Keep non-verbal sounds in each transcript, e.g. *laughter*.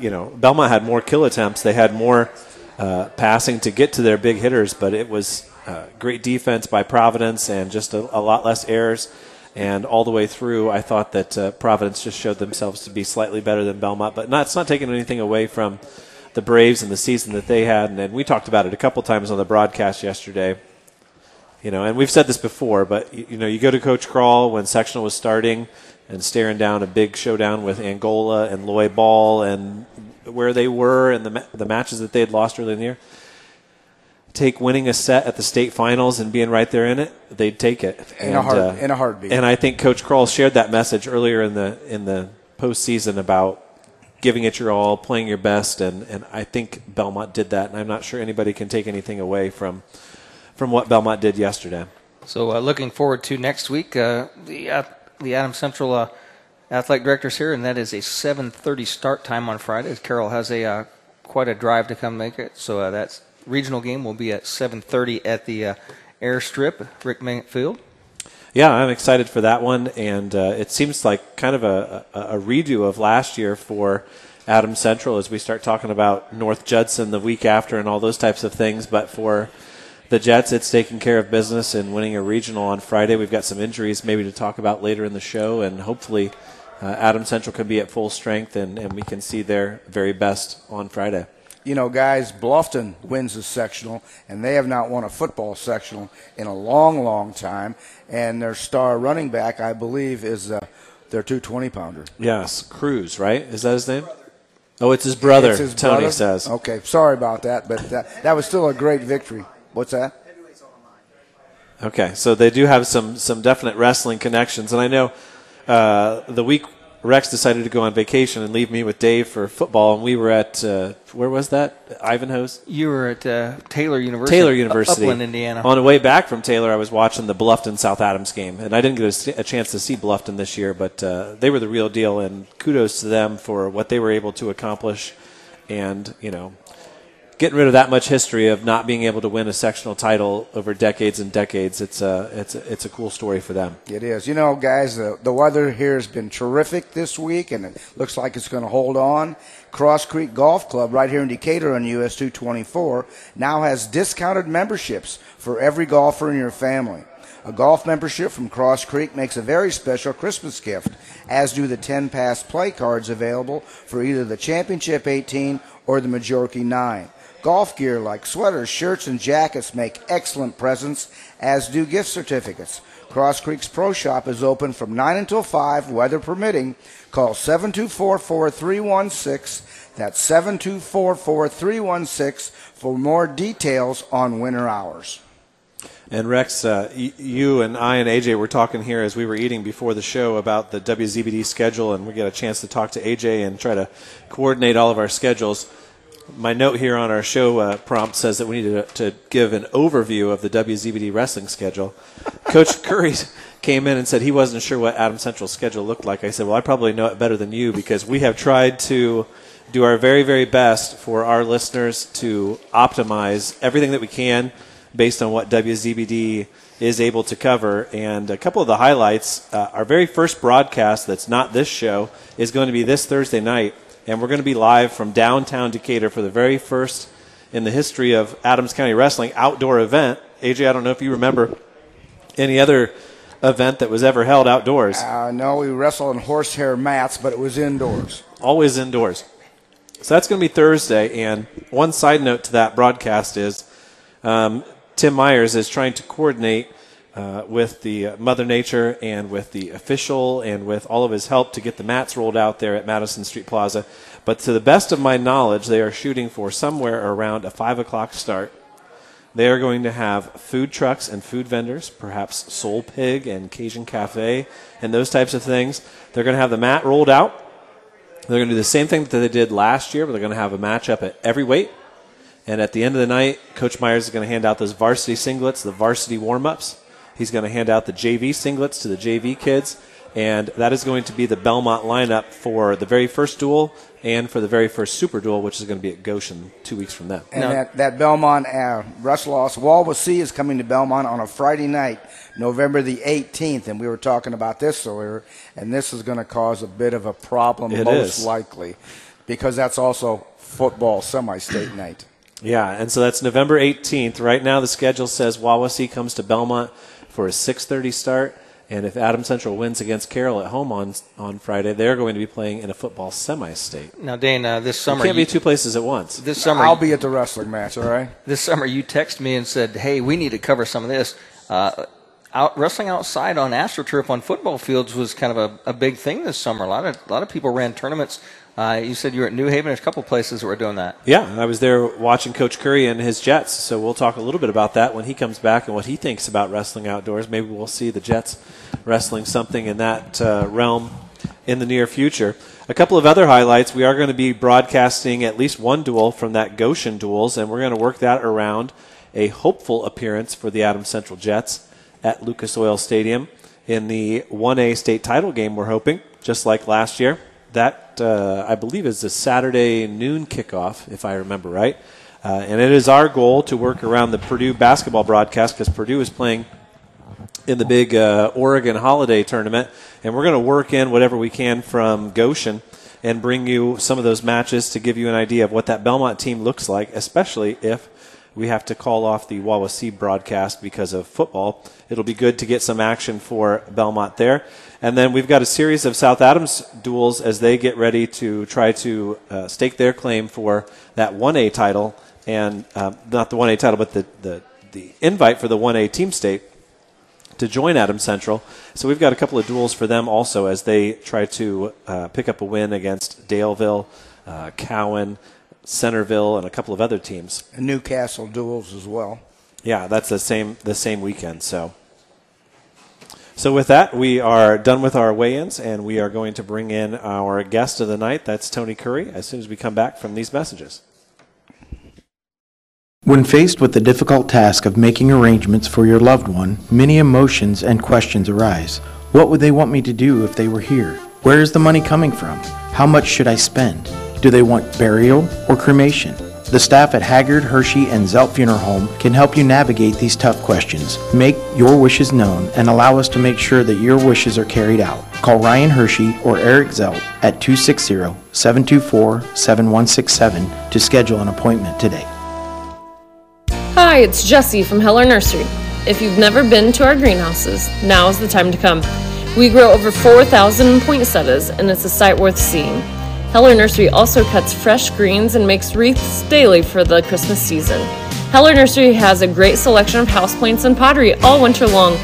you know, Belmont had more kill attempts. They had more uh, passing to get to their big hitters, but it was uh, great defense by Providence and just a, a, lot less errors. And all the way through, I thought that uh, Providence just showed themselves to be slightly better than Belmont, but not, it's not taking anything away from the Braves and the season that they had. And, and we talked about it a couple times on the broadcast yesterday. You know, and we've said this before, but you, you know, you go to Coach Crawl when sectional was starting and staring down a big showdown with Angola and Loy Ball and where they were and the the matches that they had lost early in the year. Take winning a set at the state finals and being right there in it, they'd take it in and, a heart, uh, in a heartbeat. And I think Coach Crawl shared that message earlier in the in the postseason about giving it your all, playing your best, and, and I think Belmont did that. And I'm not sure anybody can take anything away from from what Belmont did yesterday. So uh, looking forward to next week. Uh, the uh, the Adam Central uh, athletic directors here, and that is a 7:30 start time on Friday. Carroll has a uh, quite a drive to come make it, so uh, that regional game will be at 7:30 at the uh, airstrip, Rick Field. Yeah, I'm excited for that one, and uh, it seems like kind of a, a, a, redo of last year for Adam Central as we start talking about North Judson the week after and all those types of things. But for the Jets, it's taking care of business and winning a regional on Friday. We've got some injuries maybe to talk about later in the show, and hopefully uh, Adams Central can be at full strength, and, and we can see their very best on Friday. You know, guys, Bluffton wins the sectional, and they have not won a football sectional in a long, long time. And their star running back, I believe, is uh, their 220 pounder. Yes, Cruz, right? Is that his name? Oh, it's his brother, it's his Tony brother? says. Okay, sorry about that, but that, that was still a great victory. What's that? Okay, so they do have some some definite wrestling connections, and I know uh, the week Rex decided to go on vacation and leave me with Dave for football, and we were at uh, where was that? Ivanhoe's. You were at uh, Taylor University. Taylor University, Upland, Indiana. On the way back from Taylor, I was watching the Bluffton South Adams game, and I didn't get a, a chance to see Bluffton this year, but uh, they were the real deal, and kudos to them for what they were able to accomplish, and you know getting rid of that much history of not being able to win a sectional title over decades and decades. It's a it's a, it's a cool story for them. It is. You know, guys, the, the weather here has been terrific this week, and it looks like it's going to hold on. Cross Creek Golf Club, right here in Decatur on US 224, now has discounted memberships for every golfer in your family. A golf membership from Cross Creek makes a very special Christmas gift, as do the 10 pass play cards available for either the Championship 18 or the Majorca 9. Golf gear like sweaters, shirts, and jackets make excellent presents, as do gift certificates. Cross Creek's Pro Shop is open from 9 until 5, weather permitting. Call 724 4316. That's 724 4316 for more details on winter hours. And Rex, uh, you and I and AJ were talking here as we were eating before the show about the WZBD schedule, and we got a chance to talk to AJ and try to coordinate all of our schedules my note here on our show uh, prompt says that we need to, to, give an overview of the WZBD wrestling schedule. Coach *laughs* Curry came in and said he wasn't sure what Adam Central's schedule looked like. I said, well, I probably know it better than you because we have tried to do our very, very best for our listeners to optimize everything that we can based on what WZBD is able to cover. And a couple of the highlights, uh, our very first broadcast that's not this show is going to be this Thursday night and we're going to be live from downtown Decatur for the very first in the history of Adams County Wrestling outdoor event. AJ, I don't know if you remember any other event that was ever held outdoors. Uh, no, we wrestled on horsehair mats, but it was indoors. Always indoors. So that's going to be Thursday. And one side note to that broadcast is um, Tim Myers is trying to coordinate uh, with the uh, Mother Nature and with the official and with all of his help to get the mats rolled out there at Madison Street Plaza. But to the best of my knowledge, they are shooting for somewhere around a 5 o'clock start. They are going to have food trucks and food vendors, perhaps Soul Pig and Cajun Cafe and those types of things. They're going to have the mat rolled out. They're going to do the same thing that they did last year, but they're going to have a matchup at every weight. And at the end of the night, Coach Myers is going to hand out those varsity singlets, the varsity warm ups. He's going to hand out the JV singlets to the JV kids, and that is going to be the Belmont lineup for the very first duel and for the very first Super Duel, which is going to be at Goshen two weeks from then. And that, that Belmont uh, loss, Wawasee is coming to Belmont on a Friday night, November the 18th, and we were talking about this earlier, and this is going to cause a bit of a problem, it most is. likely because that's also football semi-state night. Yeah, and so that's November 18th. Right now, the schedule says Wawasee comes to Belmont for a 6:30 start, and if Adam Central wins against Carroll at home on on Friday, they're going to be playing in a football semi-state. Now, Dane, uh, this summer Can't you- be two places at once. this summer I'll be at the wrestling match. All right. this summer you texted me and said, "Hey, we need to cover some of this." Uh, out wrestling outside on AstroTurf on football fields was kind of a, a big thing this summer. A lot of a lot of people ran tournaments. Uh, you said you were at New Haven. There's a couple places that were doing that. Yeah, I was there watching Coach Curry and his Jets, so we'll talk a little bit about that when he comes back and what he thinks about wrestling outdoors. Maybe we'll see the Jets wrestling something in that uh, realm in the near future. A couple of other highlights. We are going to be broadcasting at least one duel from that Goshen duels, and we're going to work that around a hopeful appearance for the Adams Central Jets at Lucas Oil Stadium in the 1A state title game, we're hoping, just like last year. That, uh, I believe, is the Saturday noon kickoff, if I remember right. Uh, and it is our goal to work around the Purdue basketball broadcast because Purdue is playing in the big uh, Oregon holiday tournament, and we're going to work in whatever we can from Goshen and bring you some of those matches to give you an idea of what that Belmont team looks like, especially if we have to call off the Wawasee broadcast because of football. It'll be good to get some action for Belmont there. And then we've got a series of South Adams duels as they get ready to try to uh, stake their claim for that 1A title, and um, not the 1A title, but the, the, the invite for the 1A team state to join Adams Central. So we've got a couple of duels for them also as they try to uh, pick up a win against Daleville, uh, Cowan, Centerville, and a couple of other teams. And Newcastle duels as well. Yeah, that's the same the same weekend. So, so with that, we are done with our weigh-ins, and we are going to bring in our guest of the night. That's Tony Curry. As soon as we come back from these messages. When faced with the difficult task of making arrangements for your loved one, many emotions and questions arise. What would they want me to do if they were here? Where is the money coming from? How much should I spend? Do they want burial or cremation? The staff at Haggard, Hershey, and Zelt Funeral Home can help you navigate these tough questions. Make your wishes known and allow us to make sure that your wishes are carried out. Call Ryan Hershey or Eric Zelt at 260 724 7167 to schedule an appointment today. Hi, it's Jessie from Heller Nursery. If you've never been to our greenhouses, now is the time to come. We grow over 4,000 poinsettias, and it's a sight worth seeing. Heller Nursery also cuts fresh greens and makes wreaths daily for the Christmas season. Heller Nursery has a great selection of houseplants and pottery all winter long.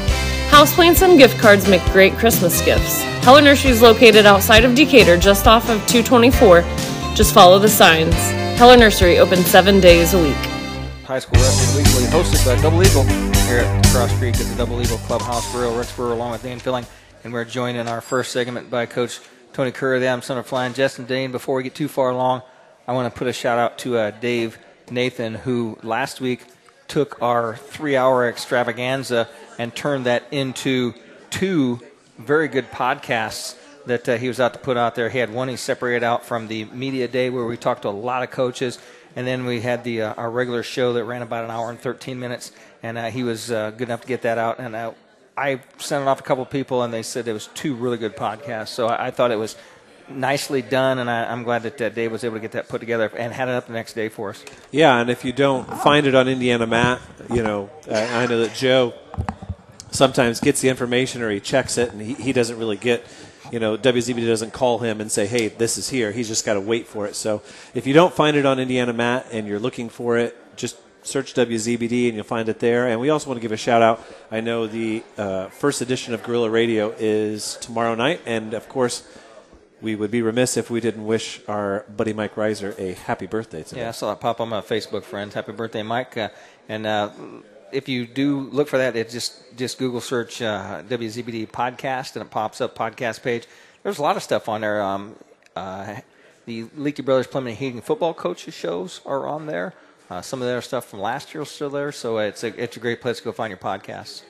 Houseplants and gift cards make great Christmas gifts. Heller Nursery is located outside of Decatur, just off of 224. Just follow the signs. Heller Nursery open seven days a week. High School Wrestling Weekly, hosted by Double Eagle here at Cross Creek at the Double Eagle Clubhouse Grill. Rex Brewer along with Dan Filling, and we're joined in our first segment by Coach Tony of the Adams Center Flying. Justin Dane, before we get too far along, I want to put a shout out to uh, Dave Nathan, who last week took our three hour extravaganza and turned that into two very good podcasts that uh, he was out to put out there. He had one he separated out from the media day where we talked to a lot of coaches, and then we had the uh, our regular show that ran about an hour and 13 minutes, and uh, he was uh, good enough to get that out. And I sent it off a couple of people, and they said it was two really good podcasts. So I, I thought it was nicely done, and I, I'm glad that uh, Dave was able to get that put together and had it up the next day for us. Yeah, and if you don't find it on IndianaMat, you know, I, I know that Joe sometimes gets the information or he checks it and he, he doesn't really get, you know, WZB doesn't call him and say, hey, this is here. He's just got to wait for it. So if you don't find it on IndianaMat and you're looking for it, just search WZBD and you'll find it there. And we also want to give a shout out. I know the uh, first edition of Gorilla Radio is tomorrow night. And of course, we would be remiss if we didn't wish our buddy Mike Reiser a happy birthday today. Yeah, I saw it pop on my Facebook friends. Happy birthday, Mike! Uh, and uh, if you do look for that, it just just Google search uh, WZBD podcast and it pops up podcast page. There's a lot of stuff on there. Um, uh, the Leakey Brothers Plumbing and Heating football coaches shows are on there. Uh, some of their stuff from last year is still there, so it's a it's a great place to go find your podcasts.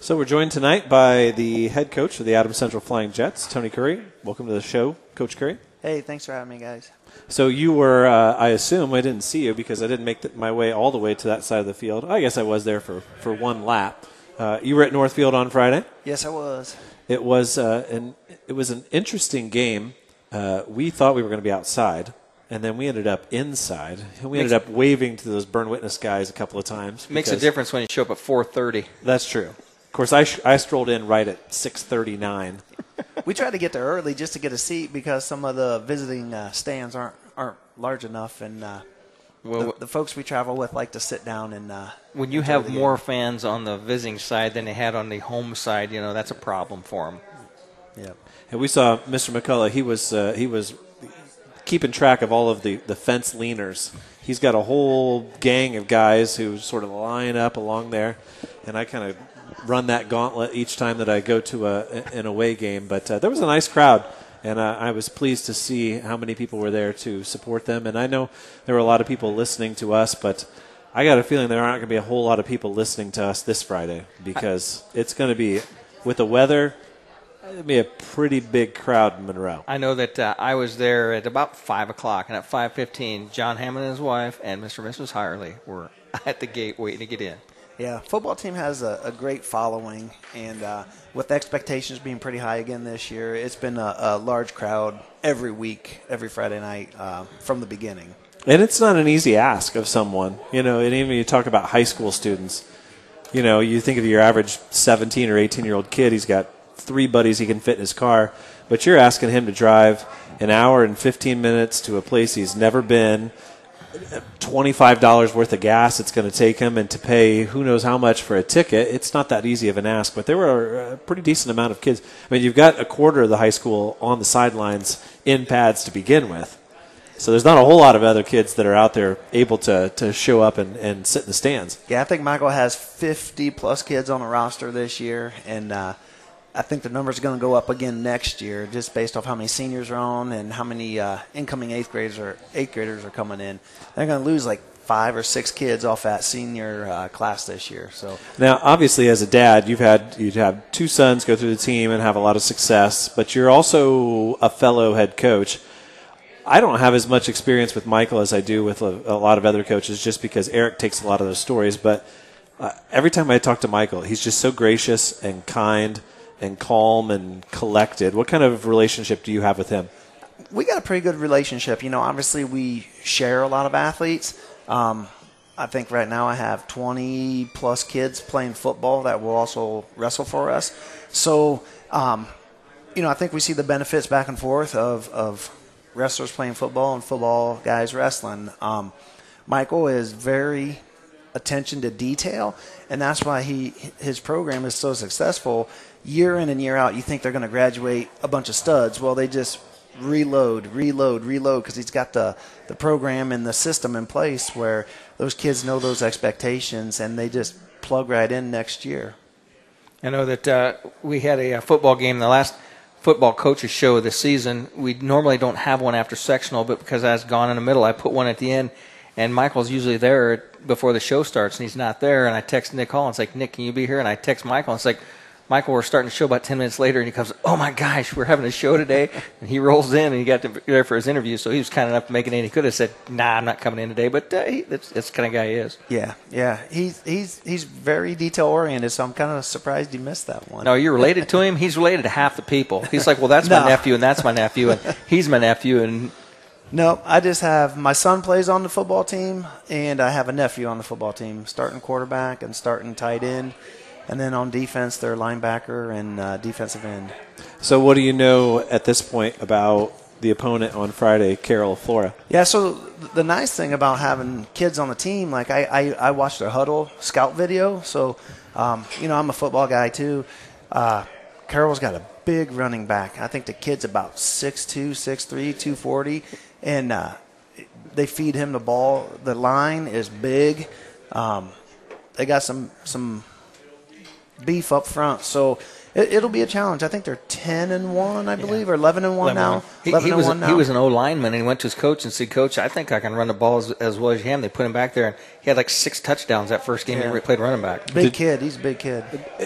So we're joined tonight by the head coach of the Adams Central Flying Jets, Tony Curry. Welcome to the show, Coach Curry. Hey, thanks for having me, guys. So you were, uh, I assume, I didn't see you because I didn't make th- my way all the way to that side of the field. I guess I was there for, for one lap. Uh, you were at Northfield on Friday. Yes, I was. It was uh, an it was an interesting game. Uh, we thought we were going to be outside, and then we ended up inside. And we ended up waving to those burn witness guys a couple of times. Makes a difference when you show up at 4:30. That's true. Of course, I, sh- I strolled in right at 6:39. *laughs* We tried to get there early just to get a seat because some of the visiting uh, stands aren't aren't large enough, and uh, Well, the, the folks we travel with like to sit down and. Uh, when you have more game. fans on the visiting side than they had on the home side, you know that's a problem for them. yeah. And we saw Mr. McCullough. He was uh, he was keeping track of all of the, the fence leaners. He's got a whole gang of guys who sort of line up along there, and I kind of run that gauntlet each time that I go to a an away game. But uh, there was a nice crowd, and uh, I was pleased to see how many people were there to support them. And I know there were a lot of people listening to us, but. I got a feeling there aren't going to be a whole lot of people listening to us this Friday because it's going to be, with the weather, It'd be a pretty big crowd in Monroe. I know that uh, I was there at about five o'clock, and at 5:15, John Hammond and his wife and Mr. and Mrs. Hirely were *laughs* at the gate waiting to get in. Yeah, football team has a, a great following, and uh, with expectations being pretty high again this year, it's been a, a large crowd every week, every Friday night uh, from the beginning. And it's not an easy ask of someone, you know, and even you talk about high school students, you know, you think of your average 17 or 18 year old kid, he's got three buddies he can fit in his car, but you're asking him to drive an hour and 15 minutes to a place he's never been, $25 worth of gas it's going to take him, and to pay who knows how much for a ticket. It's not that easy of an ask, but there were a pretty decent amount of kids. I mean, you've got a quarter of the high school on the sidelines in pads to begin with. So there's not a whole lot of other kids that are out there able to, to show up and, and sit in the stands. Yeah, I think Michael has 50 plus kids on the roster this year, and uh, I think the number's going to go up again next year, just based off how many seniors are on and how many uh, incoming eighth graders are eighth graders are coming in. They're going to lose like five or six kids off that senior uh, class this year. So Now, obviously, as a dad, you've had you'd have two sons go through the team and have a lot of success, but you're also a fellow head coach. I don't have as much experience with Michael as I do with a, a lot of other coaches, just because Eric takes a lot of those stories. But uh, every time I talk to Michael, he's just so gracious and kind and calm and collected. What kind of relationship do you have with him? we got a pretty good relationship. You know, obviously we share a lot of athletes. Um, I think right now I have 20 plus kids playing football that will also wrestle for us. So, um, you know, I think we see the benefits back and forth of, of wrestlers playing football and football guys wrestling. Um, Michael is very attention to detail, and that's why he his program is so successful. Year in and year out, you think they're going to graduate a bunch of studs. Well, they just reload, reload, reload because he's got the the program and the system in place where those kids know those expectations and they just plug right in next year. I know that uh, we had a, uh football game, the last football coaches show of the season. We normally don't have one after sectional, but because I was gone in the middle, I put one at the end. And Michael's usually there before the show starts, and he's not there. And I text Nick Hall and it's like, Nick, can you be here? And I text Michael and it's like, Michael, we're starting the show about 10 minutes later, and he comes, Oh my gosh, we're having a show today. And he rolls in and he got to there for his interview. So he was kind enough to make it in. He could have said, Nah, I'm not coming in today, but uh, he, that's, that's the kind of guy he is. Yeah, yeah, he's he's he's very detail oriented. So I'm kind of surprised he missed that one. No, you're related to him. He's related to half the people. He's like, Well, that's my *laughs* nephew, and that's my nephew, and he's my nephew, and No, I just have my son plays on the football team, and I have a nephew on the football team, starting quarterback and starting tight end, and then on defense, they're linebacker and uh, defensive end. So, what do you know at this point about the opponent on Friday, Carroll Flora? Yeah, so the nice thing about having kids on the team, like I, I, I watched their huddle scout video, so um, you know I'm a football guy too. Uh, Carroll's got a big running back. I think the kid's about 6'2", 6'3", 240, and uh, they feed him the ball. The line is big. Um, they got some some beef up front, so it, it'll be a challenge. I think they're ten and one, I believe, or eleven and one now. He, 11 he and was one now. he was an O lineman, and he went to his coach and said, "Coach, I think I can run the ball as, as well as you can." They put him back there, and he had like six touchdowns that first game he Yeah. ever played running back. Big kid. He's a big kid. *clears throat*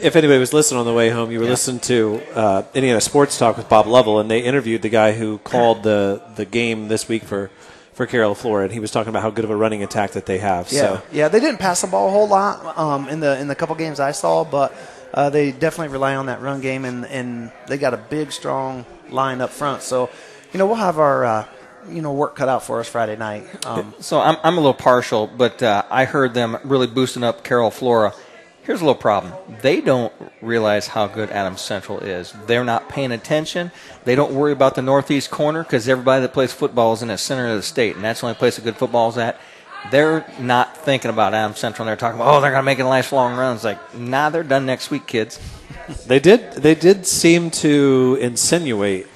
if anybody was listening on the way home, you were listening to uh, Indiana Sports Talk with Bob Lovell, and they interviewed the guy who called *clears throat* the the game this week for for Carroll Flora, and he was talking about how good of a running attack that they have. Yeah, So yeah. They didn't pass the ball a whole lot um, in the in the couple games I saw, but uh, they definitely rely on that run game, and and they got a big, strong line up front. So, you know, we'll have our uh, you know work cut out for us Friday night. Um, So I'm, I'm a little partial, but uh, I heard them really boosting up Carroll Flora. Here's a little problem. They don't realize how good Adams Central is. They're not paying attention. They don't worry about the northeast corner because everybody that plays football is in the center of the state, and that's the only place a good football is at. They're not thinking about Adams Central. And they're talking about, oh, they're going to make it lifelong runs. Like, nah, they're done next week, kids. They did. They did seem to insinuate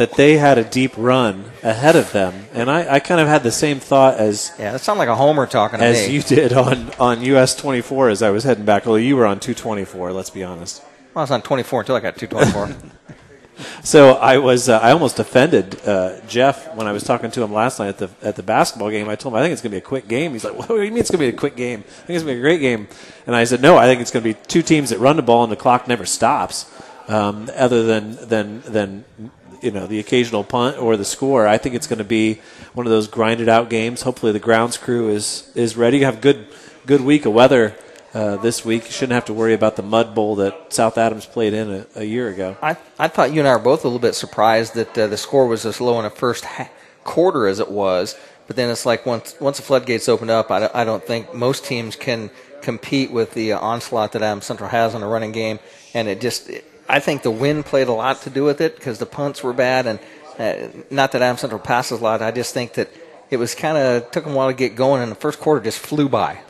that they had a deep run ahead of them, and I, I kind of had the same thought as Yeah, that sounds like a homer talking to as me. you did on on US 24 as I was heading back. Although you were on 224, let's be honest. Well, I was on 24 until I got 224. *laughs* *laughs* So I was uh, I almost offended uh, Jeff when I was talking to him last night at the at the basketball game. I told him I think it's going to be a quick game. He's like, "What do you mean it's going to be a quick game? I think it's going to be a great game." And I said, "No, I think it's going to be two teams that run the ball and the clock never stops, um, other than than than you know the occasional punt or the score. I think it's going to be one of those grinded out games. Hopefully, the grounds crew is is ready. You have good good week of weather." Uh, this week, you shouldn't have to worry about the mud bowl that South Adams played in a, a year ago. I, I thought you and I were both a little bit surprised that uh, the score was as low in the first ha- quarter as it was. But then it's like once once the floodgates opened up, I don't, I don't think most teams can compete with the uh, onslaught that Adams Central has on the running game. And it just, I think the wind played a lot to do with it because the punts were bad. And uh, not that Adam Central passes a lot. I just think that it was kind of took them a while to get going, and the first quarter just flew by.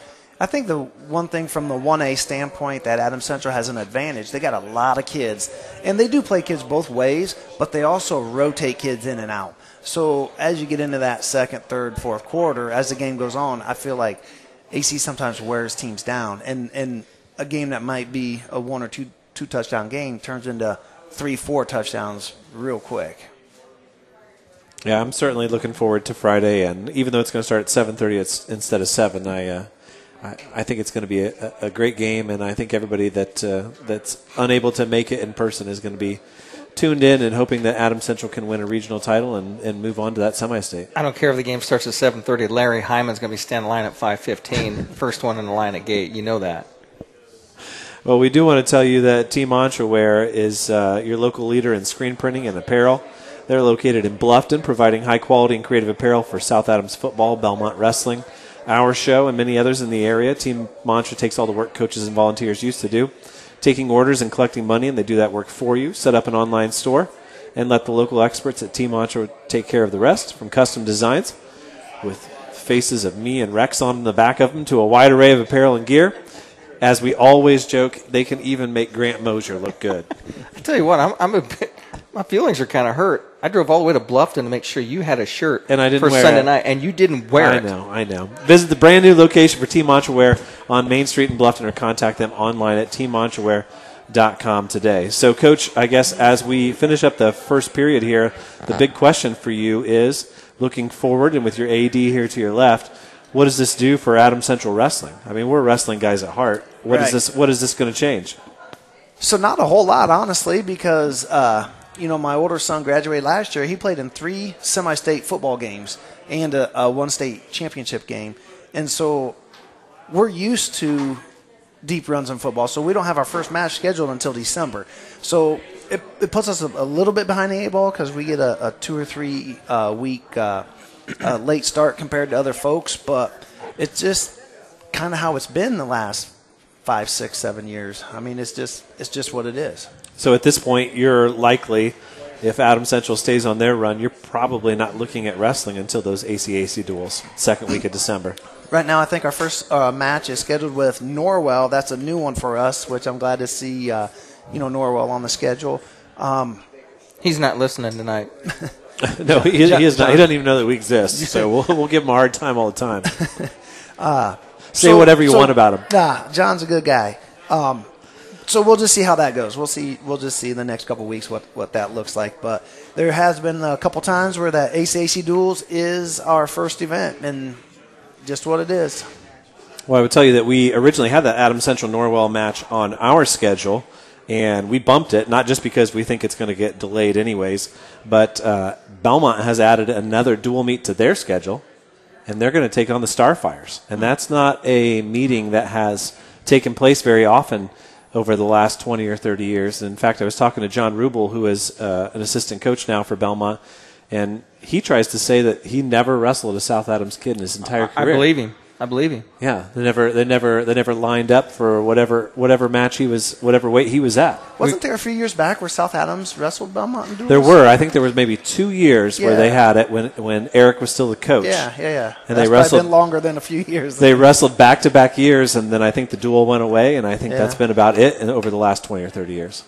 I think the one thing from the 1A standpoint that Adam Central has an advantage, they got a lot of kids. And they do play kids both ways, but they also rotate kids in and out. So as you get into that second, third, fourth quarter, as the game goes on, I feel like AC sometimes wears teams down. And, and a game that might be a one or two, two touchdown game turns into three, four touchdowns real quick. Yeah, I'm certainly looking forward to Friday, and even though it's going to start at 7:30 instead of seven, I, uh, I I think it's going to be a, a great game, and I think everybody that uh, that's unable to make it in person is going to be tuned in and hoping that Adam Central can win a regional title and, and move on to that semi-state. I don't care if the game starts at 7:30. Larry Hyman's going to be standing in line at 5:15, first one in the line at gate. You know that. Well, we do want to tell you that Team Mantraware is uh, your local leader in screen printing and apparel. They're located in Bluffton, providing high quality and creative apparel for South Adams football, Belmont wrestling, our show, and many others in the area. Team Mantra takes all the work coaches and volunteers used to do, taking orders and collecting money, and they do that work for you. Set up an online store and let the local experts at Team Mantra take care of the rest, from custom designs with faces of me and Rex on the back of them to a wide array of apparel and gear. As we always joke, they can even make Grant Mosier look good. *laughs* I tell you what, I'm, I'm a bit, my feelings are kind of hurt. I drove all the way to Bluffton to make sure you had a shirt And I didn't for Sunday it. night, and you didn't wear I it. I know, I know. Visit the brand new location for Team Mantraware on Main Street in Bluffton or contact them online at teammantraware.com today. So, Coach, I guess as we finish up the first period here, the big question for you is looking forward and with your AD here to your left, what does this do for Adam Central Wrestling? I mean, we're wrestling guys at heart. What is Right. this? What is this going to change? So not a whole lot, honestly, because uh, you know my older son graduated last year. He played in three semi-state football games and a, a one-state championship game, and so we're used to deep runs in football. So we don't have our first match scheduled until December. So it, it puts us a, a little bit behind the eight ball because we get a, a two or three uh, week uh, uh, late start compared to other folks, but it's just kind of how it's been the last five, six, seven years. I mean, it's just it's just what it is. So at this point, you're likely, if Adam Central stays on their run, you're probably not looking at wrestling until those ACAC duels, second week of December. Right now, I think our first uh, match is scheduled with Norwell. That's a new one for us, which I'm glad to see. Uh, you know, Norwell on the schedule. Um, He's not listening tonight. *laughs* *laughs* no, he, he is not. He doesn't even know that we exist. So we'll, we'll give him a hard time all the time. *laughs* Say so- whatever you so- want about him. Nah, John's a good guy. Um, so we'll just see how that goes. We'll see. We'll just see in the next couple weeks what, what that looks like. But there has been a couple times where that ACAC duels is our first event, and just what it is. Well, I would tell you that we originally had that Adam Central Norwell match on our schedule, and we bumped it, not just because we think it's going to get delayed anyways, but uh, Belmont has added another dual meet to their schedule, and they're going to take on the Starfires. And that's not a meeting that has taken place very often over the last 20 or 30 years. In fact, I was talking to John Rubel, who is uh, an assistant coach now for Belmont, and he tries to say that he never wrestled a South Adams kid in his entire career. I believe him. I believe him. Yeah, they never, they never, they never lined up for whatever, whatever match he was, whatever weight he was at. Wasn't there a few years back where South Adams wrestled Belmont and duels? There were, I think, there was maybe two years where they had it when when Eric was still the coach. Yeah, yeah, yeah. And That's they wrestled. been longer than a few years. They wrestled back to back years, and then I think the duel went away, and I think Yeah. that's been about it over the last twenty or thirty years.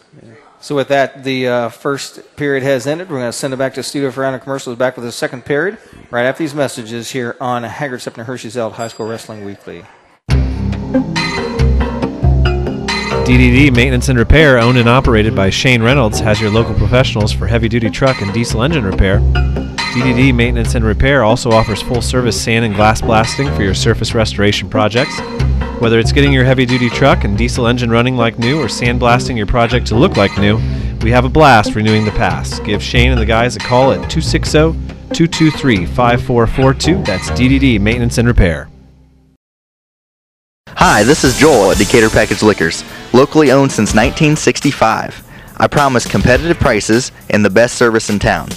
So with that, the uh, first period has ended. We're going to send it back to studio for round of commercials. Back with the second period right after these messages here on Haggard Sepner Hershey Zelt High School Wrestling Weekly. DDD Maintenance and Repair, owned and operated by Shane Reynolds, has your local professionals for heavy duty truck and diesel engine repair. DDD Maintenance and Repair also offers full service sand and glass blasting for your surface restoration projects. Whether it's getting your heavy duty truck and diesel engine running like new or sandblasting your project to look like new, we have a blast renewing the past. Give Shane and the guys a call at 260 223 5442. That's DDD Maintenance and Repair. Hi, this is Joel at Decatur Package Liquors, locally owned since 1965. I promise competitive prices and the best service in town.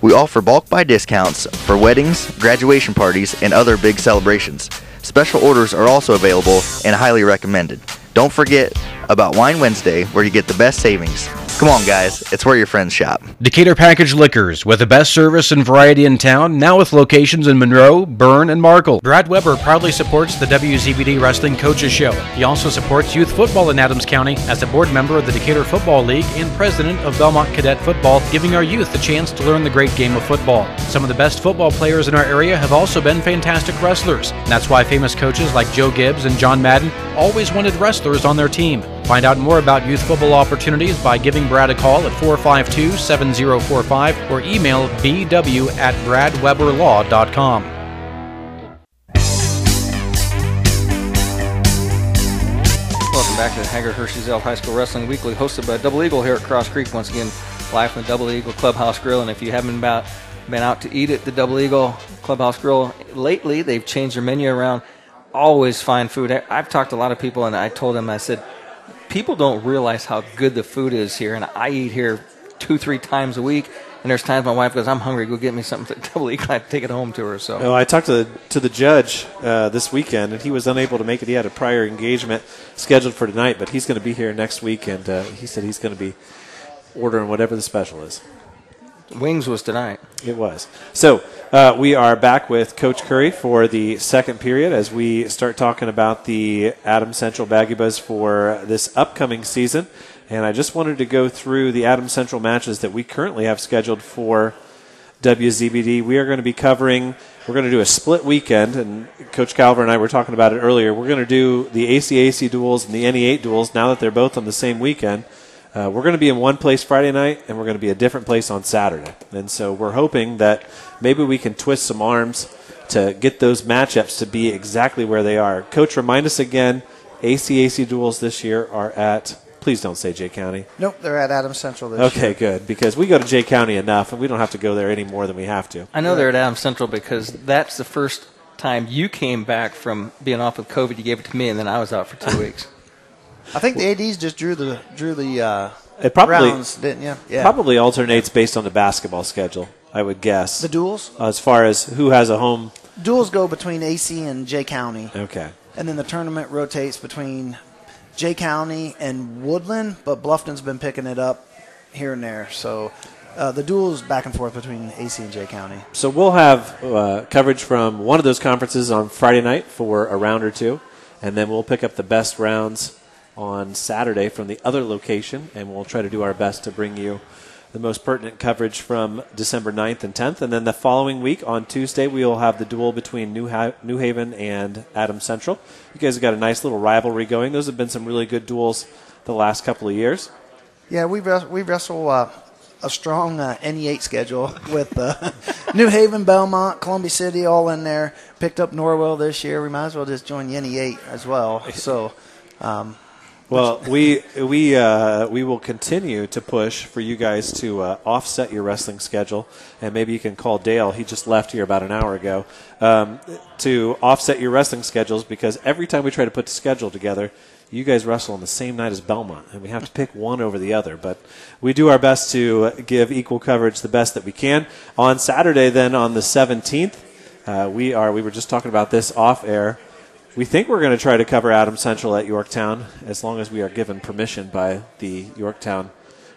We offer bulk buy discounts for weddings, graduation parties, and other big celebrations. Special orders are also available and highly recommended. Don't forget about Wine Wednesday, where you get the best savings. Come on, guys, it's where your friends shop. Decatur Package Liquors, with the best service and variety in town, now with locations in Monroe, Byrne, and Markle. Brad Weber proudly supports the WZBD Wrestling Coaches Show. He also supports youth football in Adams County as a board member of the Decatur Football League and president of Belmont Cadet Football, giving our youth the chance to learn the great game of football. Some of the best football players in our area have also been fantastic wrestlers. That's why famous coaches like Joe Gibbs and John Madden always wanted wrestlers on their team. Find out more about youth football opportunities by giving Brad a call at 452 7045 or email bw at bradweberlaw.com. Welcome back to Haggard Hershey Zelt High School Wrestling Weekly, hosted by Double Eagle here at Cross Creek. Once again, live from the Double Eagle Clubhouse Grill. And if you haven't been out, been out to eat at the Double Eagle Clubhouse Grill lately, they've changed their menu around. Always fine food. I've talked to a lot of people, and I told them, I said, people don't realize how good the food is here. And I eat here two, three times a week. And there's times my wife goes, I'm hungry, go get me something to *laughs* Double Eagle. I take it home to her. So. I talked to the, to the judge uh, this weekend, and he was unable to make it. He had a prior engagement scheduled for tonight, but he's going to be here next week, and uh, he said he's going to be ordering whatever the special is. Wings was tonight. It was. So uh, we are back with Coach Curry for the second period as we start talking about the Adam Central Baggy Buzz for this upcoming season. And I just wanted to go through the Adam Central matches that we currently have scheduled for WZBD. We are going to be covering, we're going to do a split weekend, and Coach Calver and I were talking about it earlier. We're going to do the ACAC duels and the NE8 duels now that they're both on the same weekend. Uh, we're going to be in one place Friday night, and we're going to be a different place on Saturday. And so we're hoping that maybe we can twist some arms to get those matchups to be exactly where they are. Coach, remind us again ACAC duels this year are at, please don't say Jay County. Nope, they're at Adams Central this year. Okay, good, because we go to Jay County enough, and we don't have to go there any more than we have to. I know they're at Adams Central because that's the first time you came back from being off with COVID. You gave it to me, and then I was out for two *laughs* weeks. I think the ads just drew the drew the uh, It probably rounds, didn't you? Yeah. probably alternates based on the basketball schedule. I would guess The duels. as far as who has a home. Duels go between AC and Jay County, Okay, and then the tournament rotates between Jay County and Woodland. But Bluffton's been picking it up here and there. So uh, the duels back and forth between AC and Jay County. so we'll have uh, coverage from one of those conferences on Friday night for a round or two, and then we'll pick up the best rounds on Saturday from the other location, and we'll try to do our best to bring you the most pertinent coverage from December 9th and 10th. And then the following week on Tuesday, we will have the duel between New, ha- New Haven and Adams Central. You guys have got a nice little rivalry going. Those have been some really good duels the last couple of years. Yeah, we wres- we wrestle uh, a strong uh, NE8 schedule *laughs* with uh, *laughs* New Haven, Belmont, Columbia City, all in there. Picked up Norwell this year. We might as well just join the NE8 as well. *laughs* So. Um, Well, we we uh, we will continue to push for you guys to uh, offset your wrestling schedule, and maybe you can call Dale. He just left here about an hour ago um, to offset your wrestling schedules because every time we try to put the schedule together, you guys wrestle on the same night as Belmont, and we have to pick one over the other. But we do our best to give equal coverage the best that we can. On Saturday, then on the 17th, uh, we are. We were just talking about this off air. We think we're going to try to cover Adam Central at Yorktown as long as we are given permission by the Yorktown